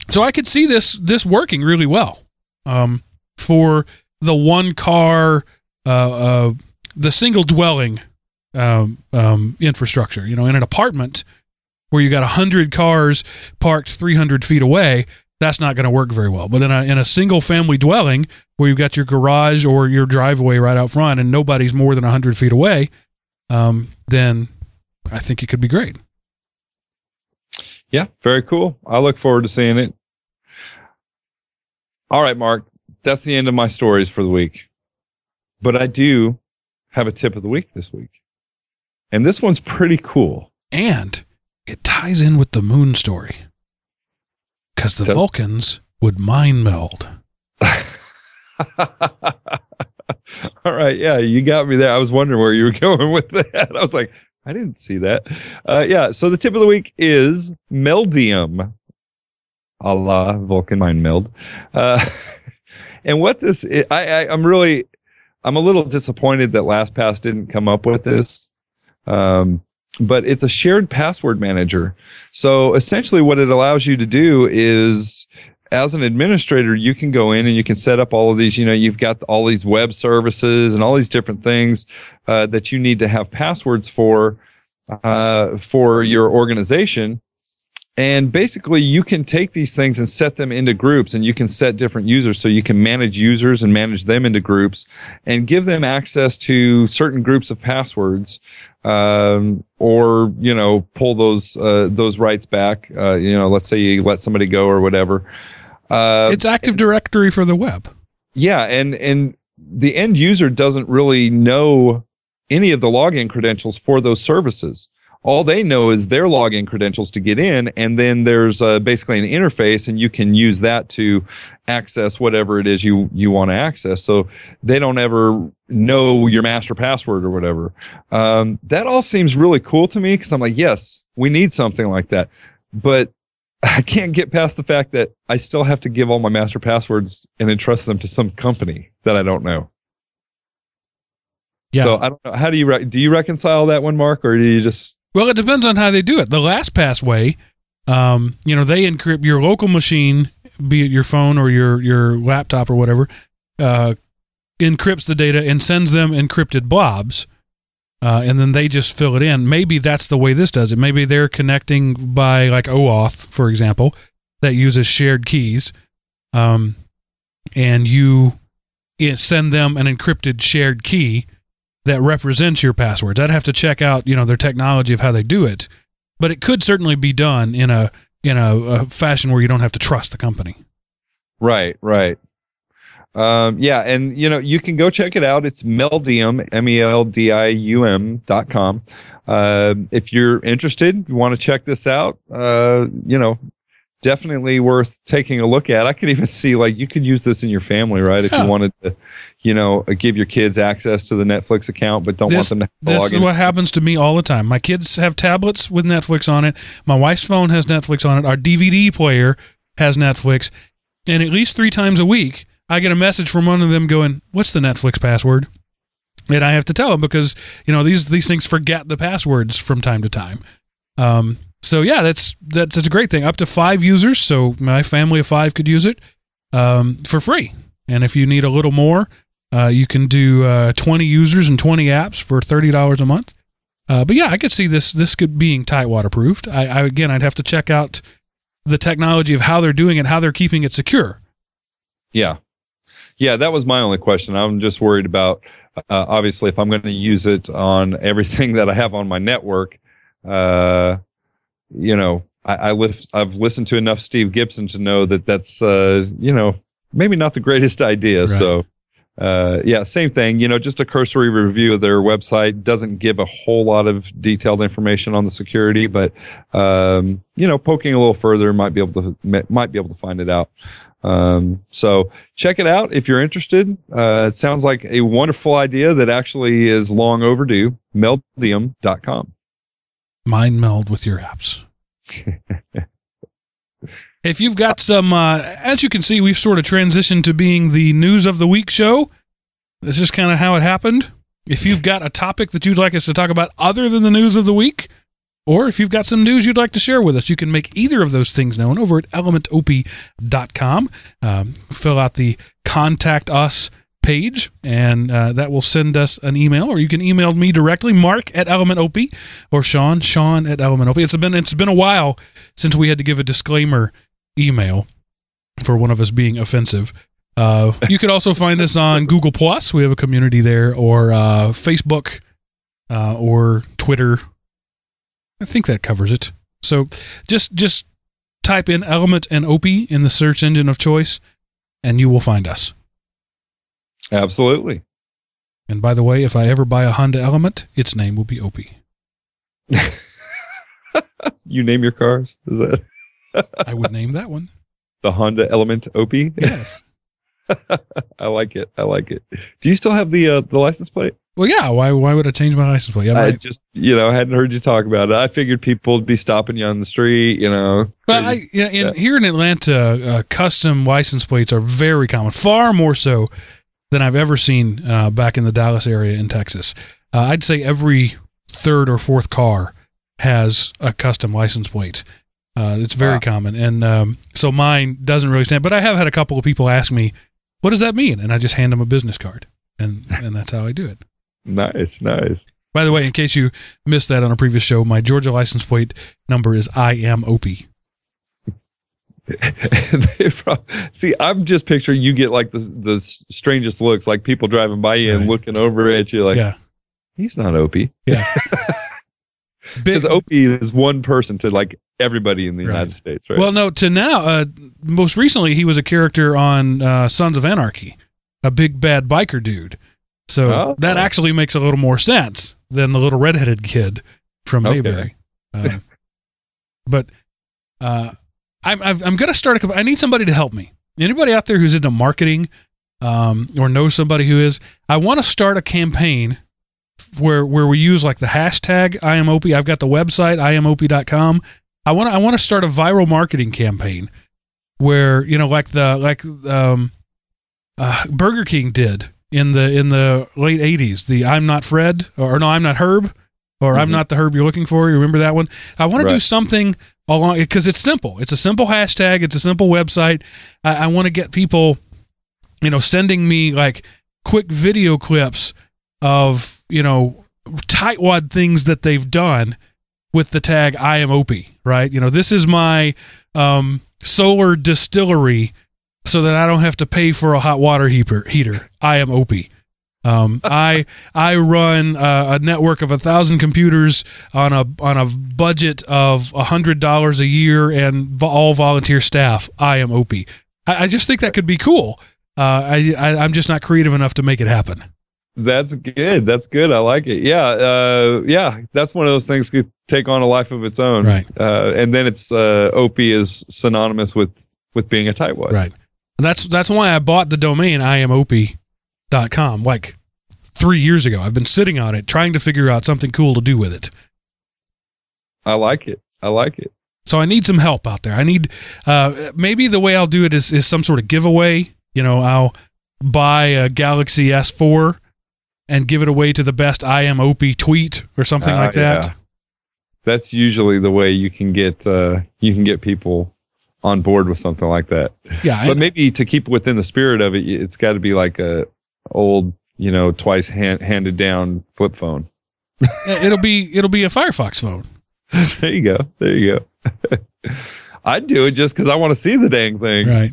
So I could see this this working really well um, for the one car, uh, uh, the single dwelling um, um, infrastructure. You know, in an apartment where you got a hundred cars parked 300 feet away, that's not going to work very well. But in a in a single family dwelling where you've got your garage or your driveway right out front and nobody's more than 100 feet away, um, then I think it could be great. yeah, very cool. I look forward to seeing it. All right, Mark, that's the end of my stories for the week. But I do have a tip of the week this week, and this one's pretty cool. And it ties in with the moon story because the Vulcans would mind meld. All right, yeah, you got me there. I was wondering where you were going with that. I was like, I didn't see that. Uh, yeah, so the tip of the week is meldium, a la Vulcan mind meld. Uh, and what this, i I, I'm really, I'm a little disappointed that LastPass didn't come up with this. Um, but it's a shared password manager. So essentially, what it allows you to do is as an administrator, you can go in and you can set up all of these. You know, you've got all these web services and all these different things uh, that you need to have passwords for uh, for your organization. And basically, you can take these things and set them into groups, and you can set different users. So you can manage users and manage them into groups, and give them access to certain groups of passwords, um, or you know, pull those uh, those rights back. Uh, you know, let's say you let somebody go or whatever. Uh, it's Active Directory for the web. yeah, and and the end user doesn't really know any of the login credentials for those services. All they know is their login credentials to get in, and then there's uh, basically an interface, and you can use that to access whatever it is you you want to access. So they don't ever know your master password or whatever. Um, that all seems really cool to me because I'm like, yes, we need something like that, but I can't get past the fact that I still have to give all my master passwords and entrust them to some company that I don't know. Yeah. So I don't know. How do you re- do you reconcile that one, Mark, or do you just Well, it depends on how they do it. The LastPass way, um, you know, they encrypt your local machine, be it your phone or your your laptop or whatever, uh, encrypts the data and sends them encrypted blobs, uh, and then they just fill it in. Maybe that's the way this does it. Maybe they're connecting by like OAuth, for example, that uses shared keys, um, and you send them an encrypted shared key that represents your passwords. I'd have to check out, you know, their technology of how they do it, but it could certainly be done in a in a, a fashion where you don't have to trust the company. right, right? Um, yeah, and you know you can go check it out. It's Meldium, M E L D I U M dot com. Uh, if you're interested, you want to check this out. Uh, you know, definitely worth taking a look at. I could even see like you could use this in your family, right? If you wanted to, you know, give your kids access to the Netflix account, but don't This- want them to This is what happens to me all the time. My kids have tablets with Netflix on it. My wife's phone has Netflix on it. Our DVD player has Netflix. And at least three times a week, I get a message from one of them going, "What's the Netflix password?" And I have to tell them because you know these these things forget the passwords from time to time. Um, so yeah, that's that's that's a great thing. Up to five users, so my family of five could use it um, for free. And if you need a little more, uh, you can do uh, 20 users and 20 apps for $30 a month. Uh, but yeah, I could see this this could being tight waterproofed. I, I again, I'd have to check out the technology of how they're doing it, and how they're keeping it secure. Yeah. Yeah, that was my only question. I'm just worried about uh, obviously if I'm going to use it on everything that I have on my network, uh, you know, I, I live, I've listened to enough Steve Gibson to know that that's, uh, you know, maybe not the greatest idea. Right. So, uh, yeah, same thing. You know, just a cursory review of their website doesn't give a whole lot of detailed information on the security, but um, you know, poking a little further might be able to might be able to find it out. Um, so check it out if you're interested. Uh, it sounds like a wonderful idea that actually is long overdue. Meldium.com. Mind meld with your apps. if you've got some, uh, as you can see, we've sort of transitioned to being the news of the week show. This is kind of how it happened. If you've got a topic that you'd like us to talk about other than the news of the week, or if you've got some news you'd like to share with us, you can make either of those things known over at elementop.com. Um, fill out the contact us page, and uh, that will send us an email, or you can email me directly, Mark at elementop, or Sean, Sean at elementop. It's been it's been a while since we had to give a disclaimer email for one of us being offensive. Uh, you could also find us on Google Plus. We have a community there, or uh, Facebook, uh, or Twitter. I think that covers it. So just just type in Element and Opie in the search engine of choice, and you will find us. Absolutely. And by the way, if I ever buy a Honda Element, its name will be Opie. you name your cars? Is that I would name that one. the Honda Element Opie? Yes. I like it. I like it. Do you still have the uh, the license plate? Well, yeah. Why? Why would I change my license plate? Yeah, I just you know hadn't heard you talk about it. I figured people would be stopping you on the street. You know. But I, you know, in, yeah. here in Atlanta, uh, custom license plates are very common, far more so than I've ever seen uh, back in the Dallas area in Texas. Uh, I'd say every third or fourth car has a custom license plate. Uh, it's very Wow. common, and um, so mine doesn't really stand. But I have had a couple of people ask me, "What does that mean?" And I just hand them a business card, and and that's how I do it. nice, nice. By the way, in case you missed that on a previous show, my Georgia license plate number is I am Opie. They See, I'm just picturing you get like the the strangest looks, like people driving by you and looking over at you, like yeah, he's not Opie. big, Because Opie is one person to like everybody in the Right. United States, right? Well, no, to now, uh, most recently, he was a character on uh, Sons of Anarchy, a big bad biker dude. So Oh. that actually makes a little more sense than the little redheaded kid from Okay. Mayberry. Um, but uh, I'm, I've, I'm going to start a. I need somebody to help me. Anybody out there who's into marketing um, or knows somebody who is, I want to start a campaign where where we use like the hashtag I am Opie. I've got the website iamopie.com. I want to I want to start a viral marketing campaign where you know like the like um, uh, Burger King did in the in the late '80s. The I'm not Fred or no I'm not Herb or I'm Mhm. not the Herb you're looking for. You remember that one? I want to do something along because it's simple. It's a simple hashtag. It's a simple website. I, I want to get people, you know, sending me like quick video clips of you know tightwad things that they've done with the tag I am Opie, right? You know, this is my um, solar distillery so that I don't have to pay for a hot water heater. heater. I am Opie. Um, I I run uh, a network of a thousand computers on a on a budget of a hundred dollars a year and vo- all volunteer staff. I am Opie. I, I just think that could be cool. Uh, I, I I'm just not creative enough to make it happen. That's good. That's good. I like it. Yeah. Uh, yeah. That's one of those things could take on a life of its own. Right. Uh, and then it's, uh, Opie is synonymous with, with being a tightwad. Right. And that's that's why I bought the domain iamopie.com like three years ago. I've been sitting on it trying to figure out something cool to do with it. I like it. I like it. So I need some help out there. I need uh, maybe the way I'll do it is is some sort of giveaway. You know, I'll buy a Galaxy S4 and give it away to the best I am Opie tweet or something Ah, like that. yeah. that's usually the way you can get uh, you can get people on board with something like that. Yeah, but maybe to keep within the spirit of it, it's got to be like a old, you know, twice hand, handed down flip phone. it'll be it'll be a Firefox phone. there you go. There you go. I'd do it just because I want to see the dang thing. Right.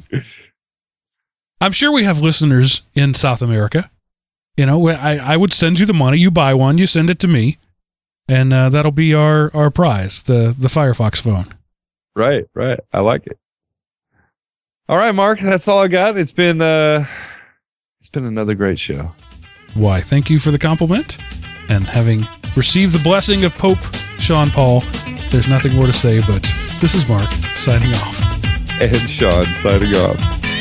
I'm sure we have listeners in South America. You know, I, I would send you the money. You buy one, you send it to me, and uh, that'll be our, our prize, the, the Firefox phone. Right, right. I like it. All right, Mark, that's all I got. It's been uh it's been another great show. Why, thank you for the compliment. And having received the blessing of Pope Sean Paul, there's nothing more to say, but this is Mark signing off. And Sean signing off.